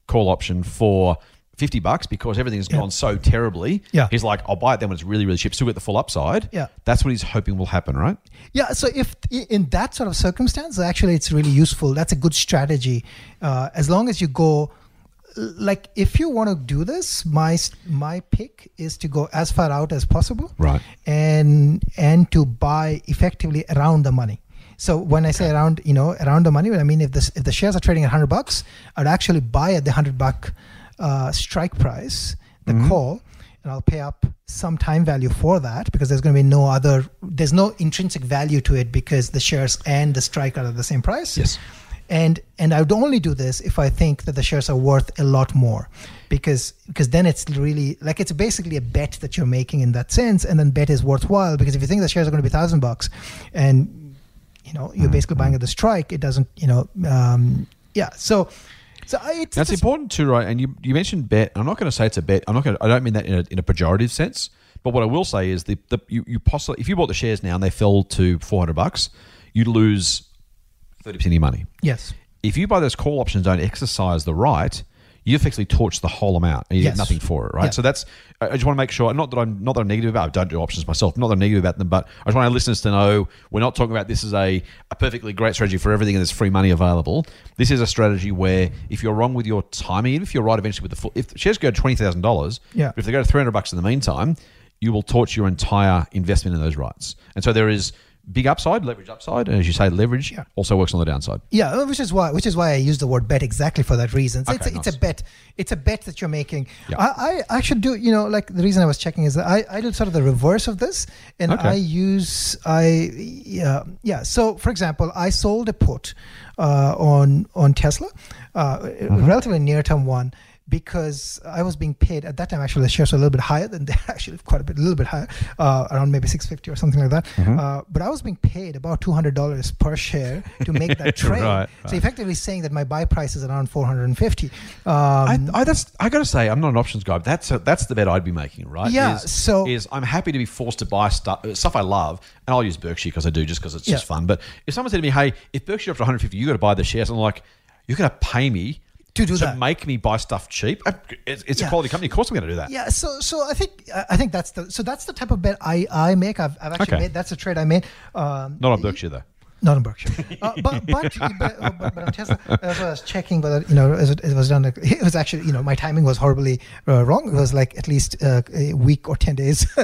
call option for fifty bucks because everything's Yeah. gone so terribly, Yeah. he's like, I'll buy it then when it's really really cheap, still get the full upside. Yeah. that's what he's hoping will happen, right? Yeah, so if in that sort of circumstance, actually, it's really useful. That's a good strategy. Uh, as long as you go, like, if you want to do this, my my pick is to go as far out as possible, Right. And and to buy effectively around the money. So when I say around, you know, around the money, I mean if the if the shares are trading at hundred bucks, I'd actually buy at the hundred buck uh, strike price, the call, and I'll pay up some time value for that because there's going to be no other, there's no intrinsic value to it because the shares and the strike are at the same price. Yes. And and I would only do this if I think that the shares are worth a lot more, because because then it's really like it's basically a bet that you're making in that sense, and then bet is worthwhile because if you think the shares are going to be thousand bucks, and you know you're basically buying at the strike, it doesn't you know um, yeah so so it's important too, right? And you, you mentioned bet. I'm not going to say it's a bet. I'm not going. I don't mean that in a, in a pejorative sense. But what I will say is the, the you, you possibly if you bought the shares now and they fell to 400 bucks, you'd lose 30 percent of your money. Yes. If you buy those call options, don't exercise the right, you effectively torch the whole amount and you Yes. get nothing for it, right? Yeah. So that's I I just want to make sure. Not that I'm not that I'm negative about. it, I don't do options myself. Not that I'm negative about them, but I just want our listeners to know we're not talking about this as a, a perfectly great strategy for everything and there's free money available. This is a strategy where if you're wrong with your timing, even if you're right eventually with the full, if the shares go to twenty thousand dollars, Yeah. if they go to three hundred bucks in the meantime, you will torch your entire investment in those rights. And so there is big upside, leverage upside, and as you say, leverage Yeah. also works on the downside. Yeah, uh, which is why which is why I use the word bet exactly for that reason. So it's, Okay, a, it's a bet. It's a bet that you're making. Yeah. I, I actually do. You know, like the reason I was checking is that I, I do sort of the reverse of this, and Okay. I use I yeah yeah. So for example, I sold a put uh, on on Tesla, uh, Mm-hmm. relatively near term one. Because I was being paid at that time, actually the shares were a little bit higher than they're actually quite a bit, a little bit higher, uh, around maybe six fifty or something like that. Mm-hmm. Uh, but I was being paid about two hundred dollars per share to make that trade. Right, So right. effectively saying that my buy price is around 450. Um, I, I that's I got to say I'm not an options guy. But that's a, that's the bet I'd be making, right? Yeah, Is, so- is I'm happy to be forced to buy stuff stuff I love, and I'll use Berkshire because I do just because it's just fun. But if someone said to me, "Hey, if Berkshire up to 150, you got to buy the shares," I'm like, "You're going to pay me To do that. make me buy stuff cheap? I- It's, it's a quality company. Of course, I'm going to do that." yeah, so so I think I think that's the so that's the type of bet I I make. I've, I've actually Okay. made that's a trade I made. Um, Not on Berkshire though. Not in Berkshire, uh, but but, but, uh, but but on Tesla, as I was checking whether you know as it, it was done, it was actually you know my timing was horribly uh, wrong. It was like at least uh, a week or ten days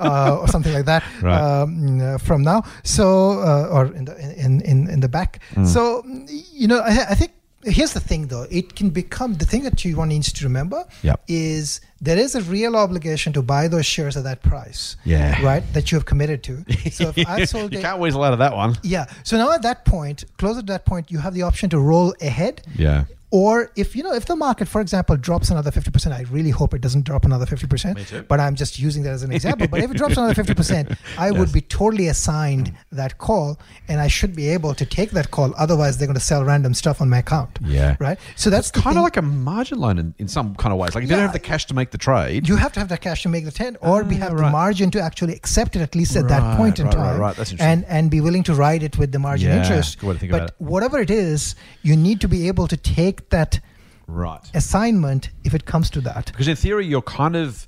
uh, or something like that Right. um, uh, from now. So uh, or in the in in in the back. Mm. So you know I, I think here's the thing though it can become the thing that you want needs to remember Yep. is there is a real obligation to buy those shares at that price Yeah. right that you have committed to so if i sold you it can't weasel out of that one. yeah so now at that point closer to that point you have the option to roll ahead Yeah. or if you know if the market for example drops another 50% i really hope it doesn't drop another 50% but i'm just using that as an example but if it drops another 50% i Yes. would be totally assigned that call and i should be able to take that call otherwise they're going to sell random stuff on my account Yeah. right so that's Kind of like a margin loan in, in some kind of ways. Like if you don't have the cash to make the trade, you have to have the cash to make the 10 or be Ah, have the margin to actually accept it at least at Right, that point in right, right, time right. That's interesting. and and be willing to ride it with the margin Yeah, interest good way to think but whatever it is you need to be able to take that right? assignment if it comes to that Because in theory, you're kind of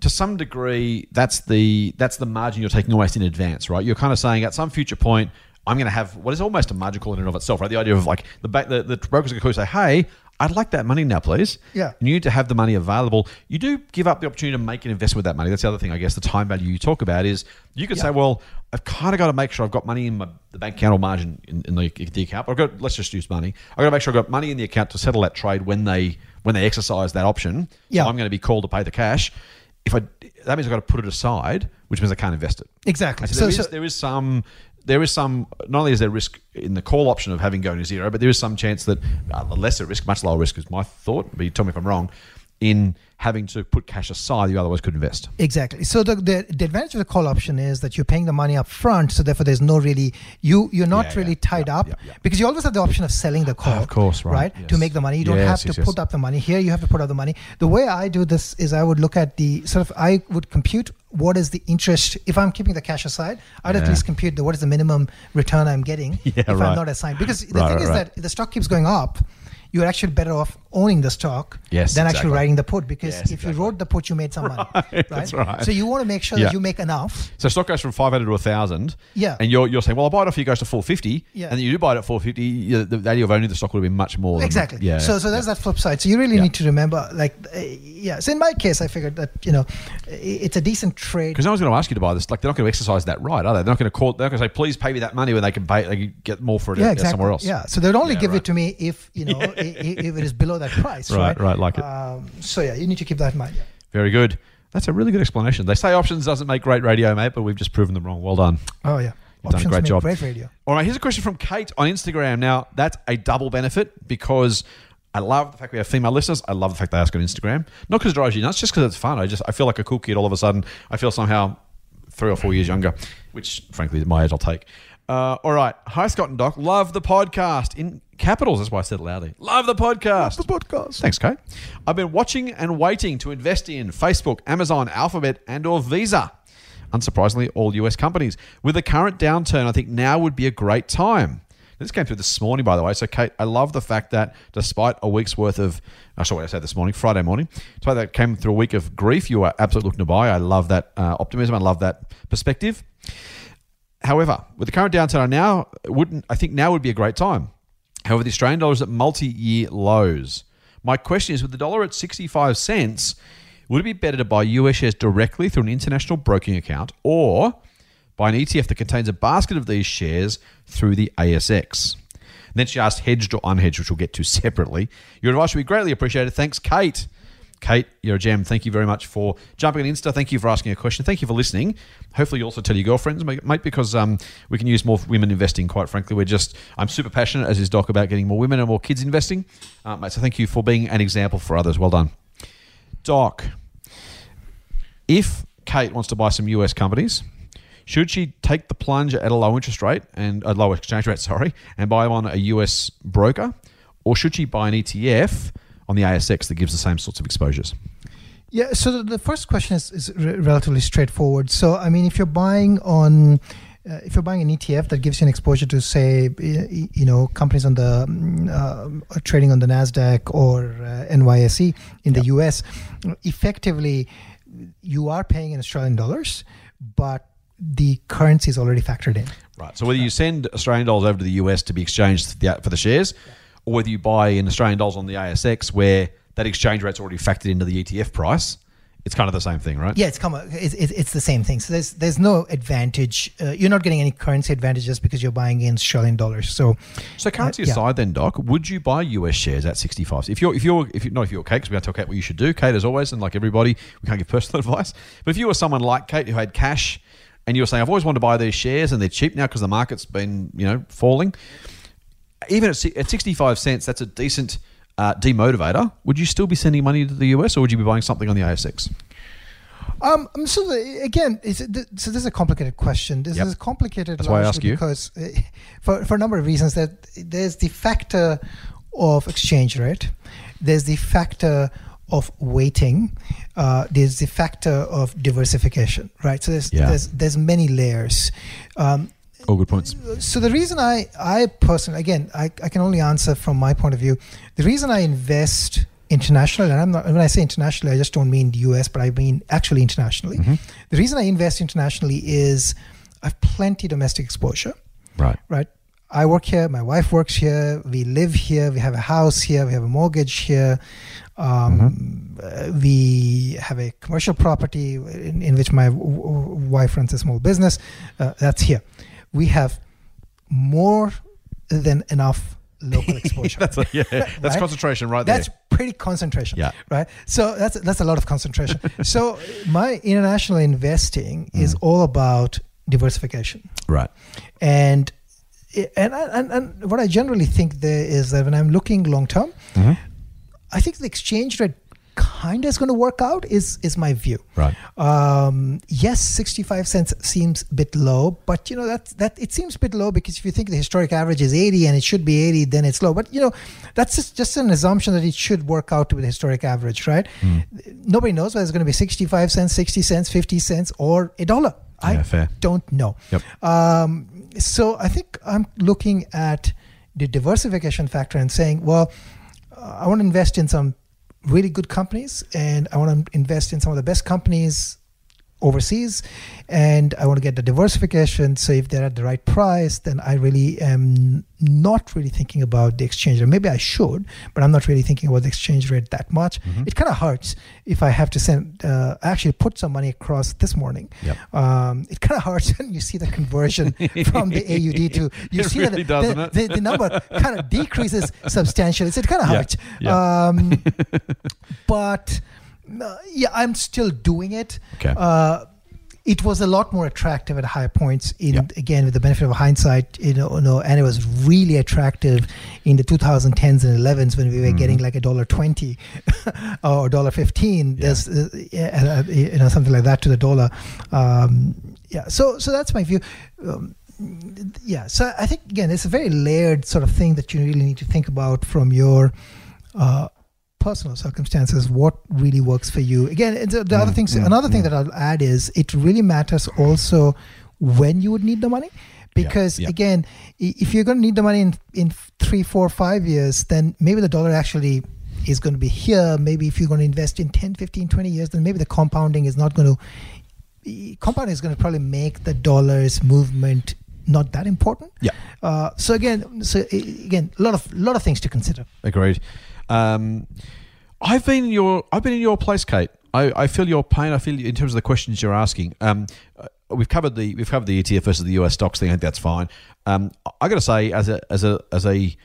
to some degree that's the that's the margin you're taking almost in advance, right? You're kind of saying at some future point. I'm going to have what is almost a magical in and of itself, right? The idea of like the back, the, the brokers are going to say, "Hey, I'd like that money now, please." Yeah. And you need to have the money available. You do give up the opportunity to make an investment with that money. That's the other thing, I guess. The time value you talk about is you could Yeah. say, "Well, I've kind of got to make sure I've got money in my the bank account or margin in, in the, the account. I've got let's just use money. I've got to make sure I've got money in the account to settle that trade when they when they exercise that option. So Yeah. I'm going to be called to pay the cash. If I that means I've got to put it aside, which means I can't invest it. exactly So, so, there, is, so there is some there is some not only is there risk in the call option of having going to zero, but there is some chance that uh, lesser risk, much lower risk is my thought. But you tell me if I'm wrong. In having to put cash aside, you otherwise could invest. Exactly. So the, the the advantage of the call option is that you're paying the money up front, so therefore there's no really you you're not Yeah, really yeah, tied yeah, up yeah, yeah. because you always have the option of selling the call. of course, right, To yes. make the money, you don't Yes, have to yes, put up the money. Here, you have to put up the money. The way I do this is I would look at the sort of I would compute what is the interest if I'm keeping the cash aside. I'd at least compute the what is the minimum return I'm getting Yeah, if right. I'm not assigned. Because the Right, thing right, is right. that if the stock keeps going up. You're actually better off owning the stock Yes, than exactly. actually writing the put because Yes, if exactly. you wrote the put, you made some money. Right, that's right. So you want to make sure Yeah. that you make enough. So stock goes from 500 to 1,000. Yeah. And you're, you're saying, well, I'll buy it off you, it goes to 450. Yeah. And then you do buy it at 450, the value of owning the stock would have been much more. than- Exactly. yeah. So so there's that flip side. So you really Yeah. need to remember, like, uh, yeah. So in my case, I figured that you know, it's a decent trade. Because no one's going to ask you to buy this. Like, they're not going to exercise that right, are they? They're not going to call, they're going to say, please pay me that money when they can pay, they can get more for it Yeah, exactly. somewhere else. Yeah. So they'd only Yeah, give right. it to me if you know if it is below that price. Right, Right. right, like it. Um, so yeah, you need to keep that in mind. Yeah. Very good. That's a really good explanation. They say options doesn't make great radio, mate, but we've just proven them wrong. Well done. Oh yeah. You've done a Options great job. Great radio. All right, here's a question from Kate on Instagram. Now, that's a double benefit because I love the fact we have female listeners. I love the fact they ask on Instagram. Not because it drives you nuts, just because it's fun. I just I feel like a cool kid all of a sudden. I feel somehow three or four years younger, which frankly at my age I'll take. Uh, all right. Hi, Scott and Doc. Love the podcast in capitals. That's why I said it loudly. Love the podcast. the podcast. Thanks, Kate. I've been watching and waiting to invest in Facebook, Amazon, Alphabet, and or Visa. Unsurprisingly, all US companies. With the current downturn, I think now would be a great time. This came through this morning, by the way. So, Kate, I love the fact that despite a week's worth of, I saw what I said this morning, Friday morning, despite that came through a week of grief, you are absolutely looking to buy. I love that uh, optimism. I love that perspective. However, with the current downturn, I now wouldn't. I think now would be a great time. However, the Australian dollar is at multi-year lows. My question is, with the dollar at sixty-five cents, would it be better to buy US shares directly through an international broking account, or buy an ETF that contains a basket of these shares through the ASX? And then she asked, hedged or unhedged, which we'll get to separately. Your advice would be greatly appreciated. Thanks, Kate. Kate, you're a gem. Thank you very much for jumping on Insta. Thank you for asking a question. Thank you for listening. Hopefully, you also tell your girlfriends, mate, because um, we can use more women investing. Quite frankly, we're just I'm super passionate, as is Doc, about getting more women and more kids investing, uh, mate. So thank you for being an example for others. Well done, Doc. If Kate wants to buy some US companies, should she take the plunge at a low interest rate and a low exchange rate, sorry, and buy on a US broker, or should she buy an ETF on the ASX that gives the same sorts of exposures? Yeah, so the, first question is, is re- relatively straightforward. So, I mean, if you're buying on, uh, if you're buying an ETF that gives you an exposure to, say, you know, companies on the uh, trading on the Nasdaq or uh, NYSE in the US, effectively, you are paying in Australian dollars, but the currency is already factored in. Right. So whether you send Australian dollars over to the US to be exchanged for the, for the shares, or whether you buy in Australian dollars on the ASX where that exchange rate's already factored into the ETF price, it's kind of the same thing, right? Yeah, it's come. It's, it's, it's the same thing. So there's there's no advantage. Uh, you're not getting any currency advantage just because you're buying in Australian dollars. So So currency Uh, yeah. aside, then Doc, would you buy US shares at sixty five? If you're if you're if you're not if you're Kate, because we got to talk about what you should do, Kate, as always, and like everybody, we can't give personal advice. But if you were someone like Kate who had cash, and you were saying, I've always wanted to buy these shares, and they're cheap now because the market's been you know falling. Even at, at sixty five cents, that's a decent uh, demotivator. Would you still be sending money to the US, or would you be buying something on the ASX? Um, so the, again, is it, so this is a complicated question. This Yep. is complicated That's why I ask you. because uh, for for a number of reasons that there's the factor of exchange rate, there's the factor of weighting, uh, there's the factor of diversification, right? So there's Yeah. there's there's many layers. Um, All good points. so the reason I I personally again I, I can only answer from my point of view. The reason I invest internationally, and I'm not when I say internationally, I just don't mean the US, but I mean actually internationally. The reason I invest internationally is I have plenty domestic exposure, Right. right? I work here, my wife works here, we live here, we have a house here, we have a mortgage here, um, uh, we have a commercial property in, in which my w- w- wife runs a small business. Uh, that's here. We have more than enough local exposure. That's a, yeah. That's Right? concentration right That's there. pretty concentration. Yeah. Right. So that's that's a lot of concentration. so my international investing Mm. is all about diversification Right. and and, and and what I generally think there is that when I'm looking long term, Mhm. I think the exchange rate kind of is going to work out. Is is my view. Right. Um, yes, sixty five cents seems a bit low, but you know that that it seems a bit low because if you think the historic average is eighty and it should be eighty, then it's low. But you know that's just just an assumption that it should work out to the historic average, right? Hmm. Nobody knows whether it's going to be sixty five cents, sixty cents, fifty cents, or a dollar. Yeah, I fair. don't know. Yep. Um, so I think I'm looking at the diversification factor and saying, well, uh, I want to invest in some really good companies and I want to invest in some of the best companies overseas and I want to get the diversification. So if they're at the right price, then I really am not really thinking about the exchange rate. Maybe I should, but I'm not really thinking about the exchange rate that much. It kind of hurts if I have to send, uh, I actually put some money across this morning. Yep. Um, it kind of hurts when you see the conversion from the AUD to, you It see really that does, the, the, the number kind of decreases substantially. So it kind of Yeah, hurts. yeah. Um, but uh, yeah, I'm still doing it. Okay. Uh, it was a lot more attractive at higher points. In Yeah. again, with the benefit of hindsight, you know, and it was really attractive in the 2010s and 11s when we were getting like a dollar twenty or dollar fifteen. There's uh, uh, you know something like that to the dollar. Um, yeah. So so that's my view. Um, yeah. So I think again, it's a very layered sort of thing that you really need to think about from your. Uh, personal circumstances what really works for you again uh, the other things another thing that i'll add is it really matters also when you would need the money because yeah. again if you're going to need the money in, in three four five years then maybe the dollar actually is going to be here maybe if you're going to invest in 10 15 20 years then maybe the compounding is not going to compounding is going to probably make the dollar's movement not that important Yeah. uh, so again so again a lot of lot of things to consider Agreed. Um, I've been in your I've been in your place, Kate. I, I feel your pain. I feel in terms of the questions you're asking. Um, uh, we've covered the we've covered the ETF versus the US stocks thing. I think that's fine. Um, I got to say, as a as a as a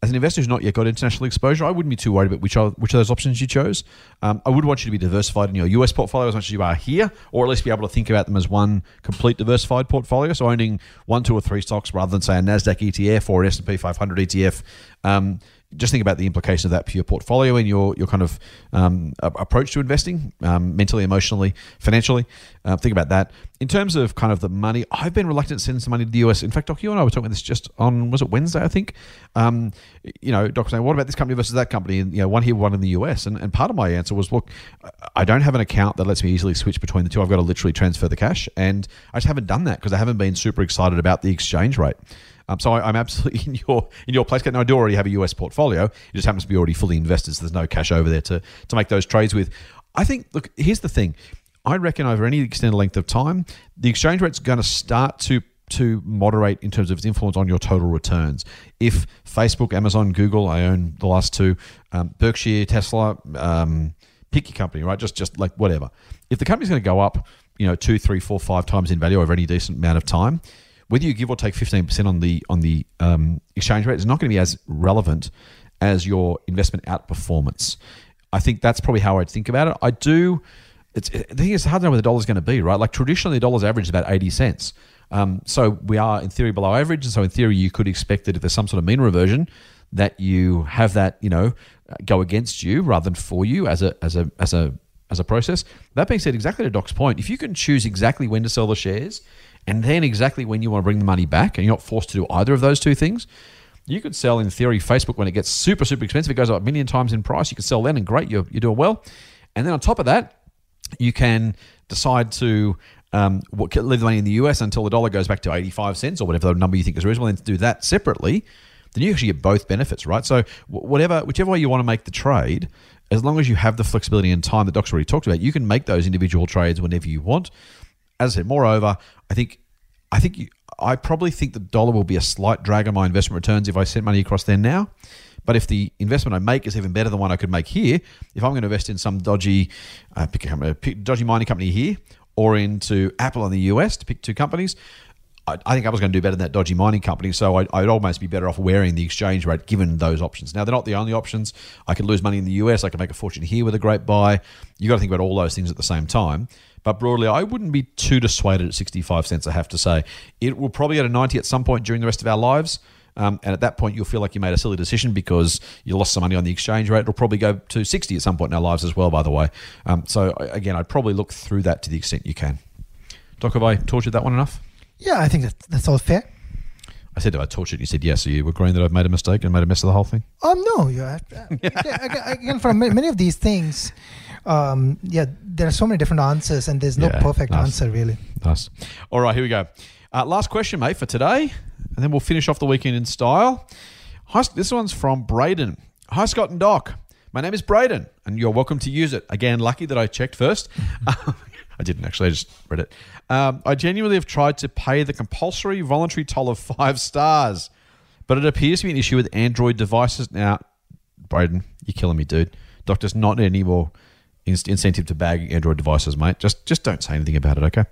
as an investor who's not yet got international exposure, I wouldn't be too worried about which are which of those options you chose. Um, I would want you to be diversified in your US portfolio as much as you are here, or at least be able to think about them as one complete diversified portfolio. So owning one, two, or three stocks rather than say a Nasdaq ETF or an S and P 500 ETF. Um, just think about the implications of that for your portfolio and your your kind of um, approach to investing, um, mentally, emotionally, financially. Uh, think about that. In terms of kind of the money, I've been reluctant to send some money to the US. In fact, Doc, you and I were talking about this just on was it Wednesday, I think. Um, you know, Doc was saying, what about this company versus that company? And you know, one here, one in the US. And, and part of my answer was, look, I don't have an account that lets me easily switch between the two. I've got to literally transfer the cash, and I just haven't done that because I haven't been super excited about the exchange rate. Um, so I, I'm absolutely in your in your place. Now I do already have a US portfolio. It just happens to be already fully invested. So there's no cash over there to to make those trades with. I think. Look, here's the thing. I reckon over any extended length of time, the exchange rate's going to start to to moderate in terms of its influence on your total returns. If Facebook, Amazon, Google, I own the last two, um, Berkshire, Tesla, um, pick your company, right? Just just like whatever. If the company's going to go up, you know, two, three, four, five times in value over any decent amount of time, whether you give or take fifteen percent on the on the um, exchange rate is not going to be as relevant as your investment outperformance. I think that's probably how I'd think about it. I do. It's, I think it's hard to know where the dollar's going to be, right? Like traditionally, the dollar's average is about eighty cents. Um, so we are in theory below average, and so in theory, you could expect that if there's some sort of mean reversion, that you have that you know go against you rather than for you as a as a as a as a process. That being said, exactly to Doc's point, if you can choose exactly when to sell the shares and then exactly when you want to bring the money back, and you're not forced to do either of those two things, you could sell in theory Facebook when it gets super super expensive. It goes up a million times in price. You can sell then, and great, you're you're doing well. And then on top of that, you can decide to um, what, leave the money in the US until the dollar goes back to 85 cents or whatever the number you think is reasonable, and to do that separately, then you actually get both benefits, right? So whatever, whichever way you want to make the trade, as long as you have the flexibility and time that Doc's already talked about, you can make those individual trades whenever you want. As I said, moreover, I think, I think you, I probably think the dollar will be a slight drag on my investment returns if I send money across there now. But if the investment I make is even better than one I could make here, if I'm going to invest in some dodgy, uh, pick a dodgy mining company here, or into Apple in the US to pick two companies, I, I think Apple's going to do better than that dodgy mining company. So I'd, I'd, almost be better off wearing the exchange rate given those options. Now they're not the only options. I could lose money in the US. I could make a fortune here with a great buy. You've got to think about all those things at the same time. But broadly, I wouldn't be too dissuaded at 65 cents. I have to say, it will probably go to 90 at some point during the rest of our lives. Um, and at that point, you'll feel like you made a silly decision because you lost some money on the exchange rate. It'll probably go to 60 at some point in our lives as well, by the way. Um, so, again, I'd probably look through that to the extent you can. Doc, have I tortured that one enough? Yeah, I think that, that's all fair. I said, "Have I tortured?" You said, "Yes." So you agreeing that I've made a mistake and made a mess of the whole thing? Um, no. You uh, again for many of these things, um, yeah, there are so many different answers, and there's no yeah, perfect nice. answer really. Nice. All right, here we go. Uh, last question, mate, for today, and then we'll finish off the weekend in style. Hi, this one's from Braden. Hi, Scott and Doc. My name is Braden, and you're welcome to use it. Again, lucky that I checked first. I didn't actually. I just read it. Um, I genuinely have tried to pay the compulsory voluntary toll of five stars, but it appears to be an issue with Android devices. Now, Braden, you're killing me, dude. Doctor's not any more incentive to bag Android devices, mate. Just just don't say anything about it, okay?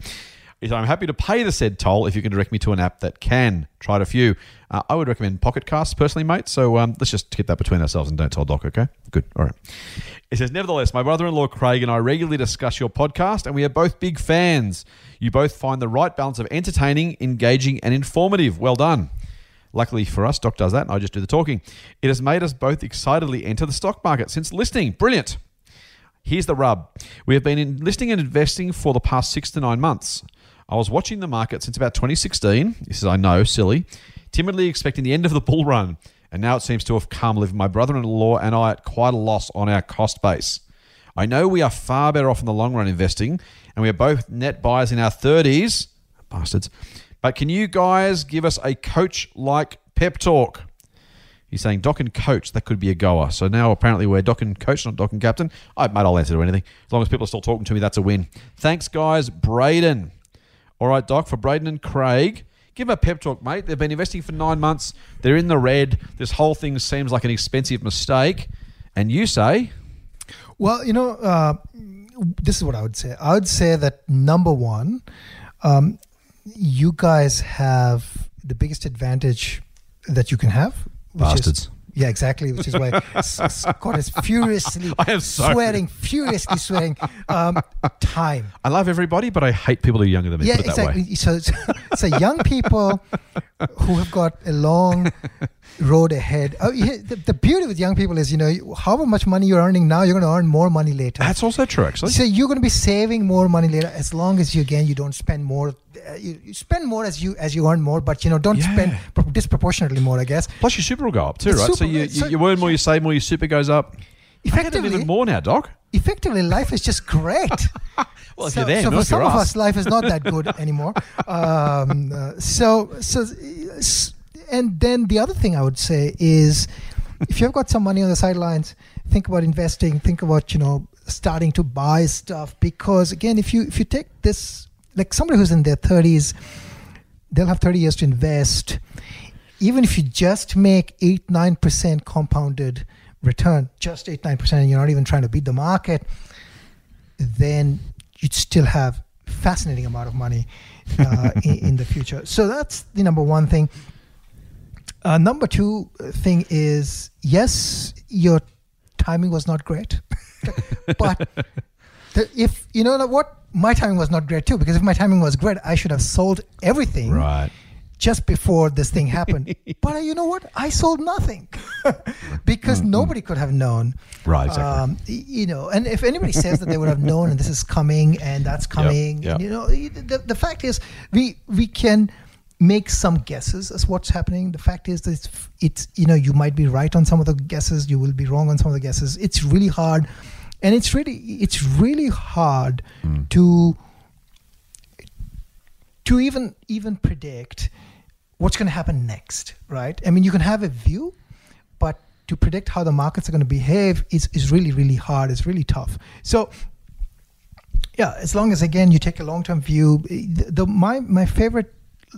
If I'm happy to pay the said toll if you can direct me to an app that can. Tried a few. Uh, I would recommend Pocket Casts personally, mate. So um, let's just keep that between ourselves and don't tell Doc, okay? Good. All right. It says, Nevertheless, my brother in law Craig and I regularly discuss your podcast, and we are both big fans. You both find the right balance of entertaining, engaging, and informative. Well done. Luckily for us, Doc does that, and I just do the talking. It has made us both excitedly enter the stock market since listening. Brilliant. Here's the rub. We have been enlisting and investing for the past six to nine months. I was watching the market since about 2016. This is, I know, silly, timidly expecting the end of the bull run. And now it seems to have come, leaving my brother in law and I at quite a loss on our cost base. I know we are far better off in the long run investing, and we are both net buyers in our 30s. Bastards. But can you guys give us a coach like pep talk? He's saying Doc and coach, that could be a goer. So now apparently we're Doc and coach, not Doc and captain. I, mate, I'll answer to anything. As long as people are still talking to me, that's a win. Thanks, guys. Braden. All right, Doc, for Braden and Craig, give them a pep talk, mate. They've been investing for nine months. They're in the red. This whole thing seems like an expensive mistake. And you say? Well, you know, uh, this is what I would say. I would say that number one, um, you guys have the biggest advantage that you can have. Bastards. Is, yeah, exactly. Which is why Scott is furiously I am so swearing, furiously swearing. Um, time. I love everybody, but I hate people who are younger than me. Yeah, exactly. So, so young people who have got a long road ahead. Oh, yeah, the, the, beauty with young people is, you know, however much money you're earning now, you're going to earn more money later. That's also true, actually. So you're going to be saving more money later as long as you again you don't spend more. Uh, you, you, spend more as you as you earn more, but you know don't yeah. spend pro- disproportionately more. I guess. Plus your super will go up too, right? Super, so you, you, so, you earn more, you save more, your super goes up. Effectively, even more now, Doc. Effectively, life is just great. well, if so, you're there, so for some of us. life is not that good anymore. Um, uh, so, so and then the other thing I would say is if you've got some money on the sidelines, think about investing, think about, you know, starting to buy stuff because again, if you if you take this like somebody who's in their 30s they'll have 30 years to invest. Even if you just make 8 9% compounded return, just 8 9%, and you're not even trying to beat the market, then you'd still have fascinating amount of money uh, in, in, the future. So that's the number one thing. Uh, number two thing is yes, your timing was not great, but the, if you know what, my timing was not great too. Because if my timing was great, I should have sold everything. Right just before this thing happened. but uh, you know what? I sold nothing because mm-hmm. nobody could have known. Right. Exactly. Um, you know, and if anybody says that they would have known and this is coming and that's coming, yep, yep. you know, the, the fact is we we can make some guesses as what's happening. The fact is that it's, it's you know you might be right on some of the guesses, you will be wrong on some of the guesses. It's really hard, and it's really it's really hard mm. to to even even predict what's going to happen next, right? I mean, you can have a view, but to predict how the markets are going to behave is, is really, really hard. It's really tough. So, yeah, as long as again you take a long term view, the, the, my my favorite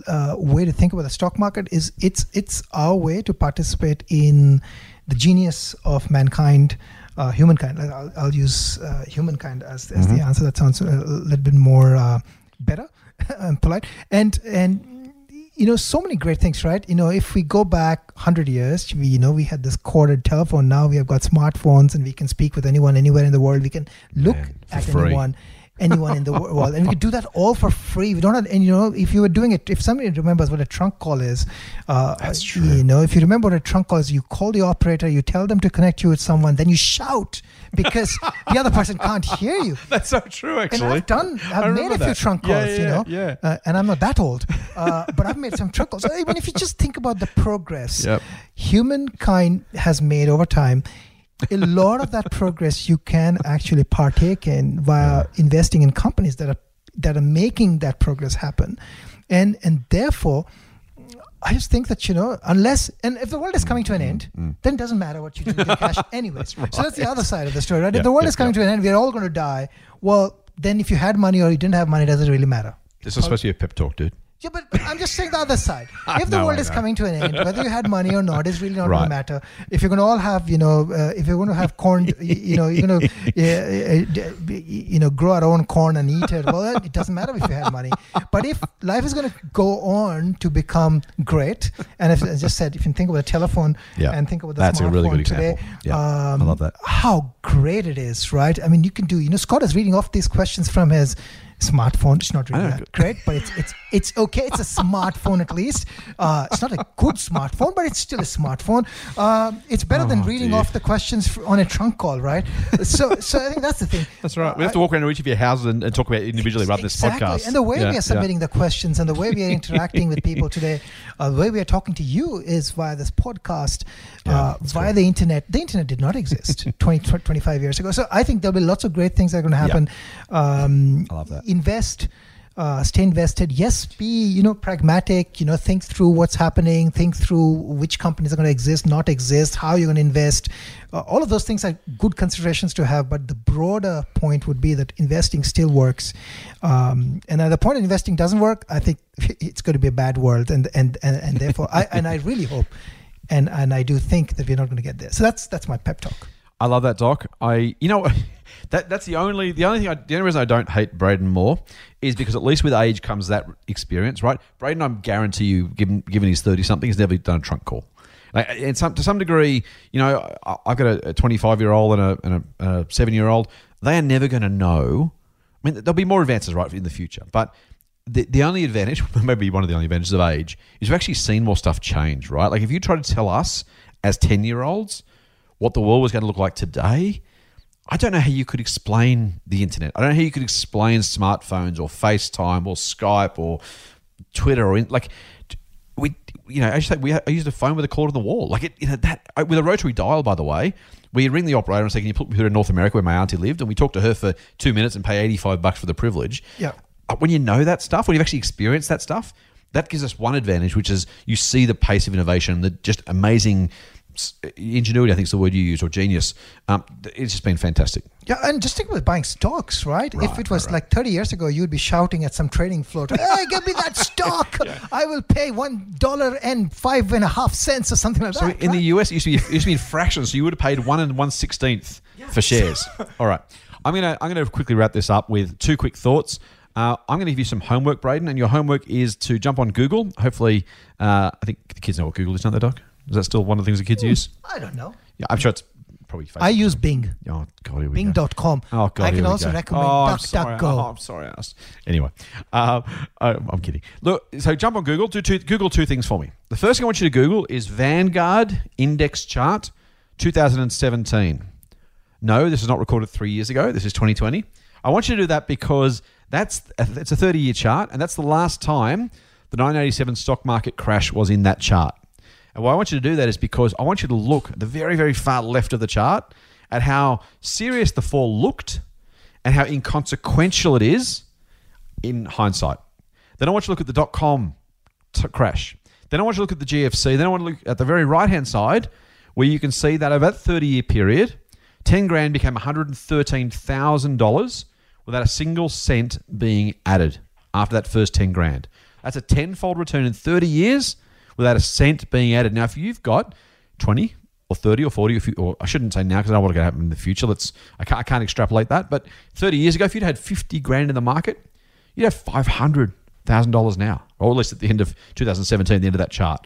uh, way to think about the stock market is it's it's our way to participate in the genius of mankind. Uh, humankind. I'll, I'll use uh, humankind as, as mm-hmm. the answer. That sounds a little bit more uh, better and polite. And and you know so many great things right you know if we go back 100 years we you know we had this corded telephone now we have got smartphones and we can speak with anyone anywhere in the world we can look Man, at free. anyone anyone in the world. And we could do that all for free. We don't have and you know if you were doing it if somebody remembers what a trunk call is uh, that's true. you know if you remember what a trunk call is you call the operator you tell them to connect you with someone then you shout because the other person can't hear you. That's so true actually. And I've done I've made a that. few trunk calls yeah, yeah, you know yeah. uh, and I'm not that old uh, but I've made some trunk calls. Even if you just think about the progress yep. humankind has made over time a lot of that progress you can actually partake in via investing in companies that are that are making that progress happen and and therefore I just think that you know, unless and if the world is coming to an end, mm. then it doesn't matter what you do with your cash anyway. right. So that's the other side of the story, right? Yeah, if the world yeah, is coming yeah. to an end, we're all going to die. Well, then if you had money or you didn't have money, does it really matter? This is supposed to be a pep talk, dude. Yeah, but I'm just saying the other side. If the no, world is coming to an end, whether you had money or not is really not right. going to matter. If you're going to all have, you know, uh, if you're going to have corn, you know, you're going to, uh, you know, grow our own corn and eat it. Well, it doesn't matter if you had money. But if life is going to go on to become great, and if, as I just said, if you think about a telephone yeah. and think about the That's smartphone a really good today, example. Yeah, um, I love that. How great it is, right? I mean, you can do. You know, Scott is reading off these questions from his smartphone. It's not really that great, but it's it's it's okay. It's a smartphone at least. Uh, it's not a good smartphone, but it's still a smartphone. Uh, it's better oh, than reading dear. off the questions on a trunk call, right? So so I think that's the thing. That's right. We have to walk around each of your houses and, and talk about it individually rather than this podcast. And the way yeah, we are submitting yeah. the questions and the way we are interacting with people today, uh, the way we are talking to you is via this podcast, yeah, uh, via the internet. The internet did not exist 20, 25 years ago. So I think there'll be lots of great things that are going to happen. Um, I love that invest uh, stay invested. Yes be you know pragmatic you know think through what's happening think through which companies are going to exist not exist how you're going to invest. Uh, all of those things are good considerations to have but the broader point would be that investing still works. Um, and at the point investing doesn't work i think it's going to be a bad world and and and, and therefore i and i really hope and and i do think that we're not going to get there. So that's that's my pep talk. I love that doc. I you know that that's the only the only thing I, the only reason I don't hate Braden more is because at least with age comes that experience, right? Braden, I'm guarantee you, given given he's thirty something, he's never done a trunk call. Like, and some, to some degree, you know, I've got a 25 year old and a, and a, a seven year old. They are never going to know. I mean, there'll be more advances, right, in the future. But the, the only advantage, maybe one of the only advantages of age, is we've actually seen more stuff change, right? Like if you try to tell us as 10 year olds what the world was going to look like today, I don't know how you could explain the internet. I don't know how you could explain smartphones or FaceTime or Skype or Twitter or in, like we, you know, as you say, we I used a phone with a cord on the wall, like it, you know, that with a rotary dial, by the way. We ring the operator and say, "Can you put me through to North America where my auntie lived?" And we talk to her for two minutes and pay eighty-five bucks for the privilege. Yeah. Uh, when you know that stuff, when you've actually experienced that stuff, that gives us one advantage, which is you see the pace of innovation, the just amazing ingenuity, I think is the word you use, or genius. Um, it's just been fantastic. Yeah, and just think about buying stocks, right? if it was right, right. like 30 years ago, you'd be shouting at some trading floor, "Hey, give me that stock! I will pay one dollar and five and a half cents or something like So that." in the? US, it used to be it used to be in fractions. So you would have paid one and one sixteenth for shares. All right, I'm gonna I'm gonna quickly wrap this up with two quick thoughts. Uh, I'm going to give you some homework, Braden, and your homework is to jump on Google. Hopefully, uh, I think the kids know what Google is, don't they, Doc? Is that still one of the things the kids use? I don't know. Yeah, I'm sure it's probably. Facebook. I use Bing, Oh God, here we go. Bing.com. Oh God! I here can we also go. recommend oh, I'm sorry. DuckDuckGo. Oh, I'm sorry. I asked. Anyway, uh, I, I'm kidding. Look, so jump on Google. Do two, Google two things for me. The first thing I want you to Google is Vanguard Index Chart 2017. No, this is not recorded three years ago. This is 2020. I want you to do that because that's it's a 30 year chart, and that's the last time the 1987 stock market crash was in that chart. And why I want you to do that is because I want you to look at the very, very far left of the chart at how serious the fall looked and how inconsequential it is in hindsight. Then I want you to look at the dot com t- crash. Then I want you to look at the GFC. Then I want to look at the very right hand side where you can see that over that 30 year period, 10 grand became $113,000 without a single cent being added after that first 10 grand. That's a tenfold return in 30 years without a cent being added. Now, if you've got 20 or 30 or 40, if you, or I shouldn't say now because I don't going to happen in the future. Let's, I can't, I can't extrapolate that. But 30 years ago, if you'd had 50 grand in the market, you'd have $500,000 now, or at least at the end of 2017, the end of that chart.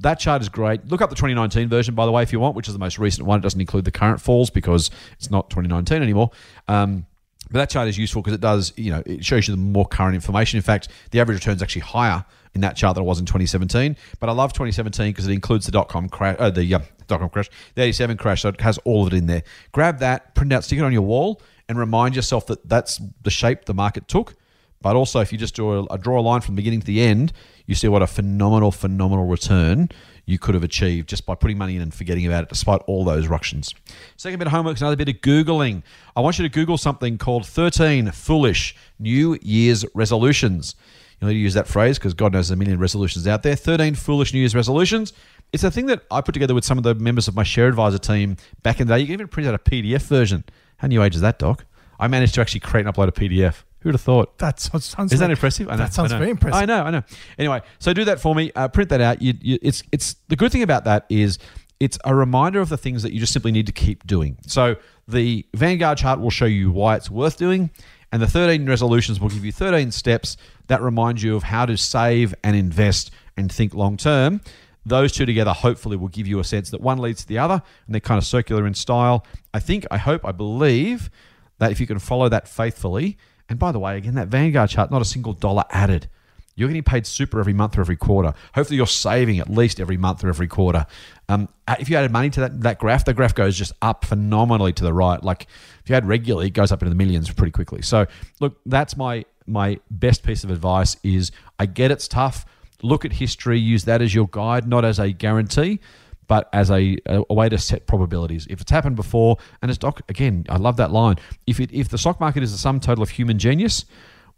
That chart is great. Look up the 2019 version, by the way, if you want, which is the most recent one. It doesn't include the current falls because it's not 2019 anymore. Um, but that chart is useful because it does, you know, it shows you the more current information. In fact, the average return is actually higher in that chart than it was in 2017. But I love 2017 because it includes the dot com crash, uh, the uh, dot com crash, the 87 crash. So it has all of it in there. Grab that, print out, stick it on your wall, and remind yourself that that's the shape the market took. But also, if you just draw a, draw a line from the beginning to the end, you see what a phenomenal, phenomenal return you could have achieved just by putting money in and forgetting about it, despite all those ructions. Second bit of homework is another bit of Googling. I want you to Google something called 13 Foolish New Year's Resolutions. You need to use that phrase because God knows there's a million resolutions out there. 13 Foolish New Year's Resolutions. It's a thing that I put together with some of the members of my share advisor team back in the day. You can even print out a PDF version. How new age is that, Doc? I managed to actually create and upload a PDF. Who would have thought? That so- sounds. Isn't that impressive? I know, That sounds I know. very impressive. I know, I know. Anyway, so do that for me. Uh, print that out. You, you, it's it's the good thing about that is it's a reminder of the things that you just simply need to keep doing. So the Vanguard chart will show you why it's worth doing, and the 13 resolutions will give you 13 steps that remind you of how to save and invest and think long term. Those two together hopefully will give you a sense that one leads to the other, and they're kind of circular in style. I think, I hope, I believe that if you can follow that faithfully, and by the way, again, that Vanguard chart, not a single dollar added. You're getting paid super every month or every quarter. Hopefully, you're saving at least every month or every quarter. Um, uh, if you added money to that, that graph, the graph goes just up phenomenally to the right. Like if you add regularly, it goes up into the millions pretty quickly. So, look, that's my my best piece of advice. Is I get it's tough. Look at history. Use that as your guide, not as a guarantee but as a, a way to set probabilities. If it's happened before, and as Doc again, I love that line. If it if the stock market is the sum total of human genius,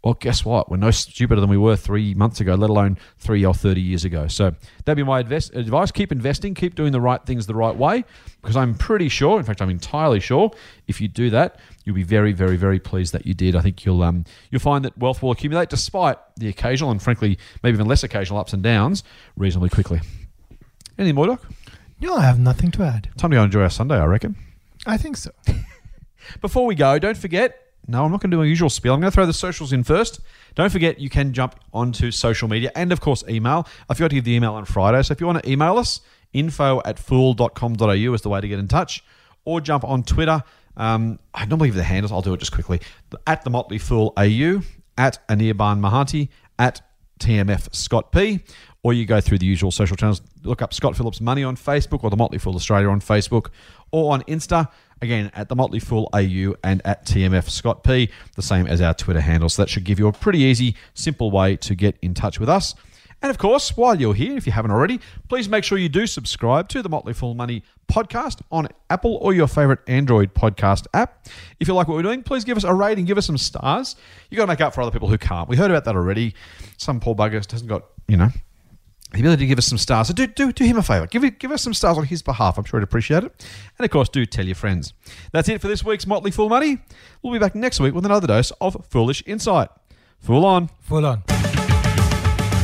well, guess what? We're no stupider than we were three months ago, let alone three or thirty years ago. So that'd be my advice. advice. Keep investing, keep doing the right things the right way, because I'm pretty sure, in fact, I'm entirely sure, if you do that, you'll be very, very, very pleased that you did. I think you'll um you'll find that wealth will accumulate despite the occasional and frankly maybe even less occasional ups and downs reasonably quickly. Anything more, Doc? No, I have nothing to add. Time to go enjoy our Sunday, I reckon. I think so. Before we go, don't forget. No, I'm not going to do a usual spiel. I'm going to throw the socials in first. Don't forget, you can jump onto social media and, of course, email. I forgot to give the email on Friday. So if you want to email us, info at fool.com.au is the way to get in touch. Or jump on Twitter. Um, I normally give the handles. I'll do it just quickly. At the Motley Fool AU, at Anirban Mahanti, at TMF Scott P. Or you go through the usual social channels. Look up Scott Phillips Money on Facebook or the Motley Fool Australia on Facebook or on Insta. Again, at the Motley Fool AU and at TMF Scott P, the same as our Twitter handle. So that should give you a pretty easy, simple way to get in touch with us. And of course, while you're here, if you haven't already, please make sure you do subscribe to the Motley Fool Money podcast on Apple or your favorite Android podcast app. If you like what we're doing, please give us a rating, give us some stars. You've got to make up for other people who can't. We heard about that already. Some poor bugger hasn't got, you know, the ability to give us some stars. So do, do, do him a favour. Give, it, give us some stars on his behalf. I'm sure he'd appreciate it. And of course, do tell your friends. That's it for this week's Motley Fool Money. We'll be back next week with another dose of foolish insight. Fool on. Full on.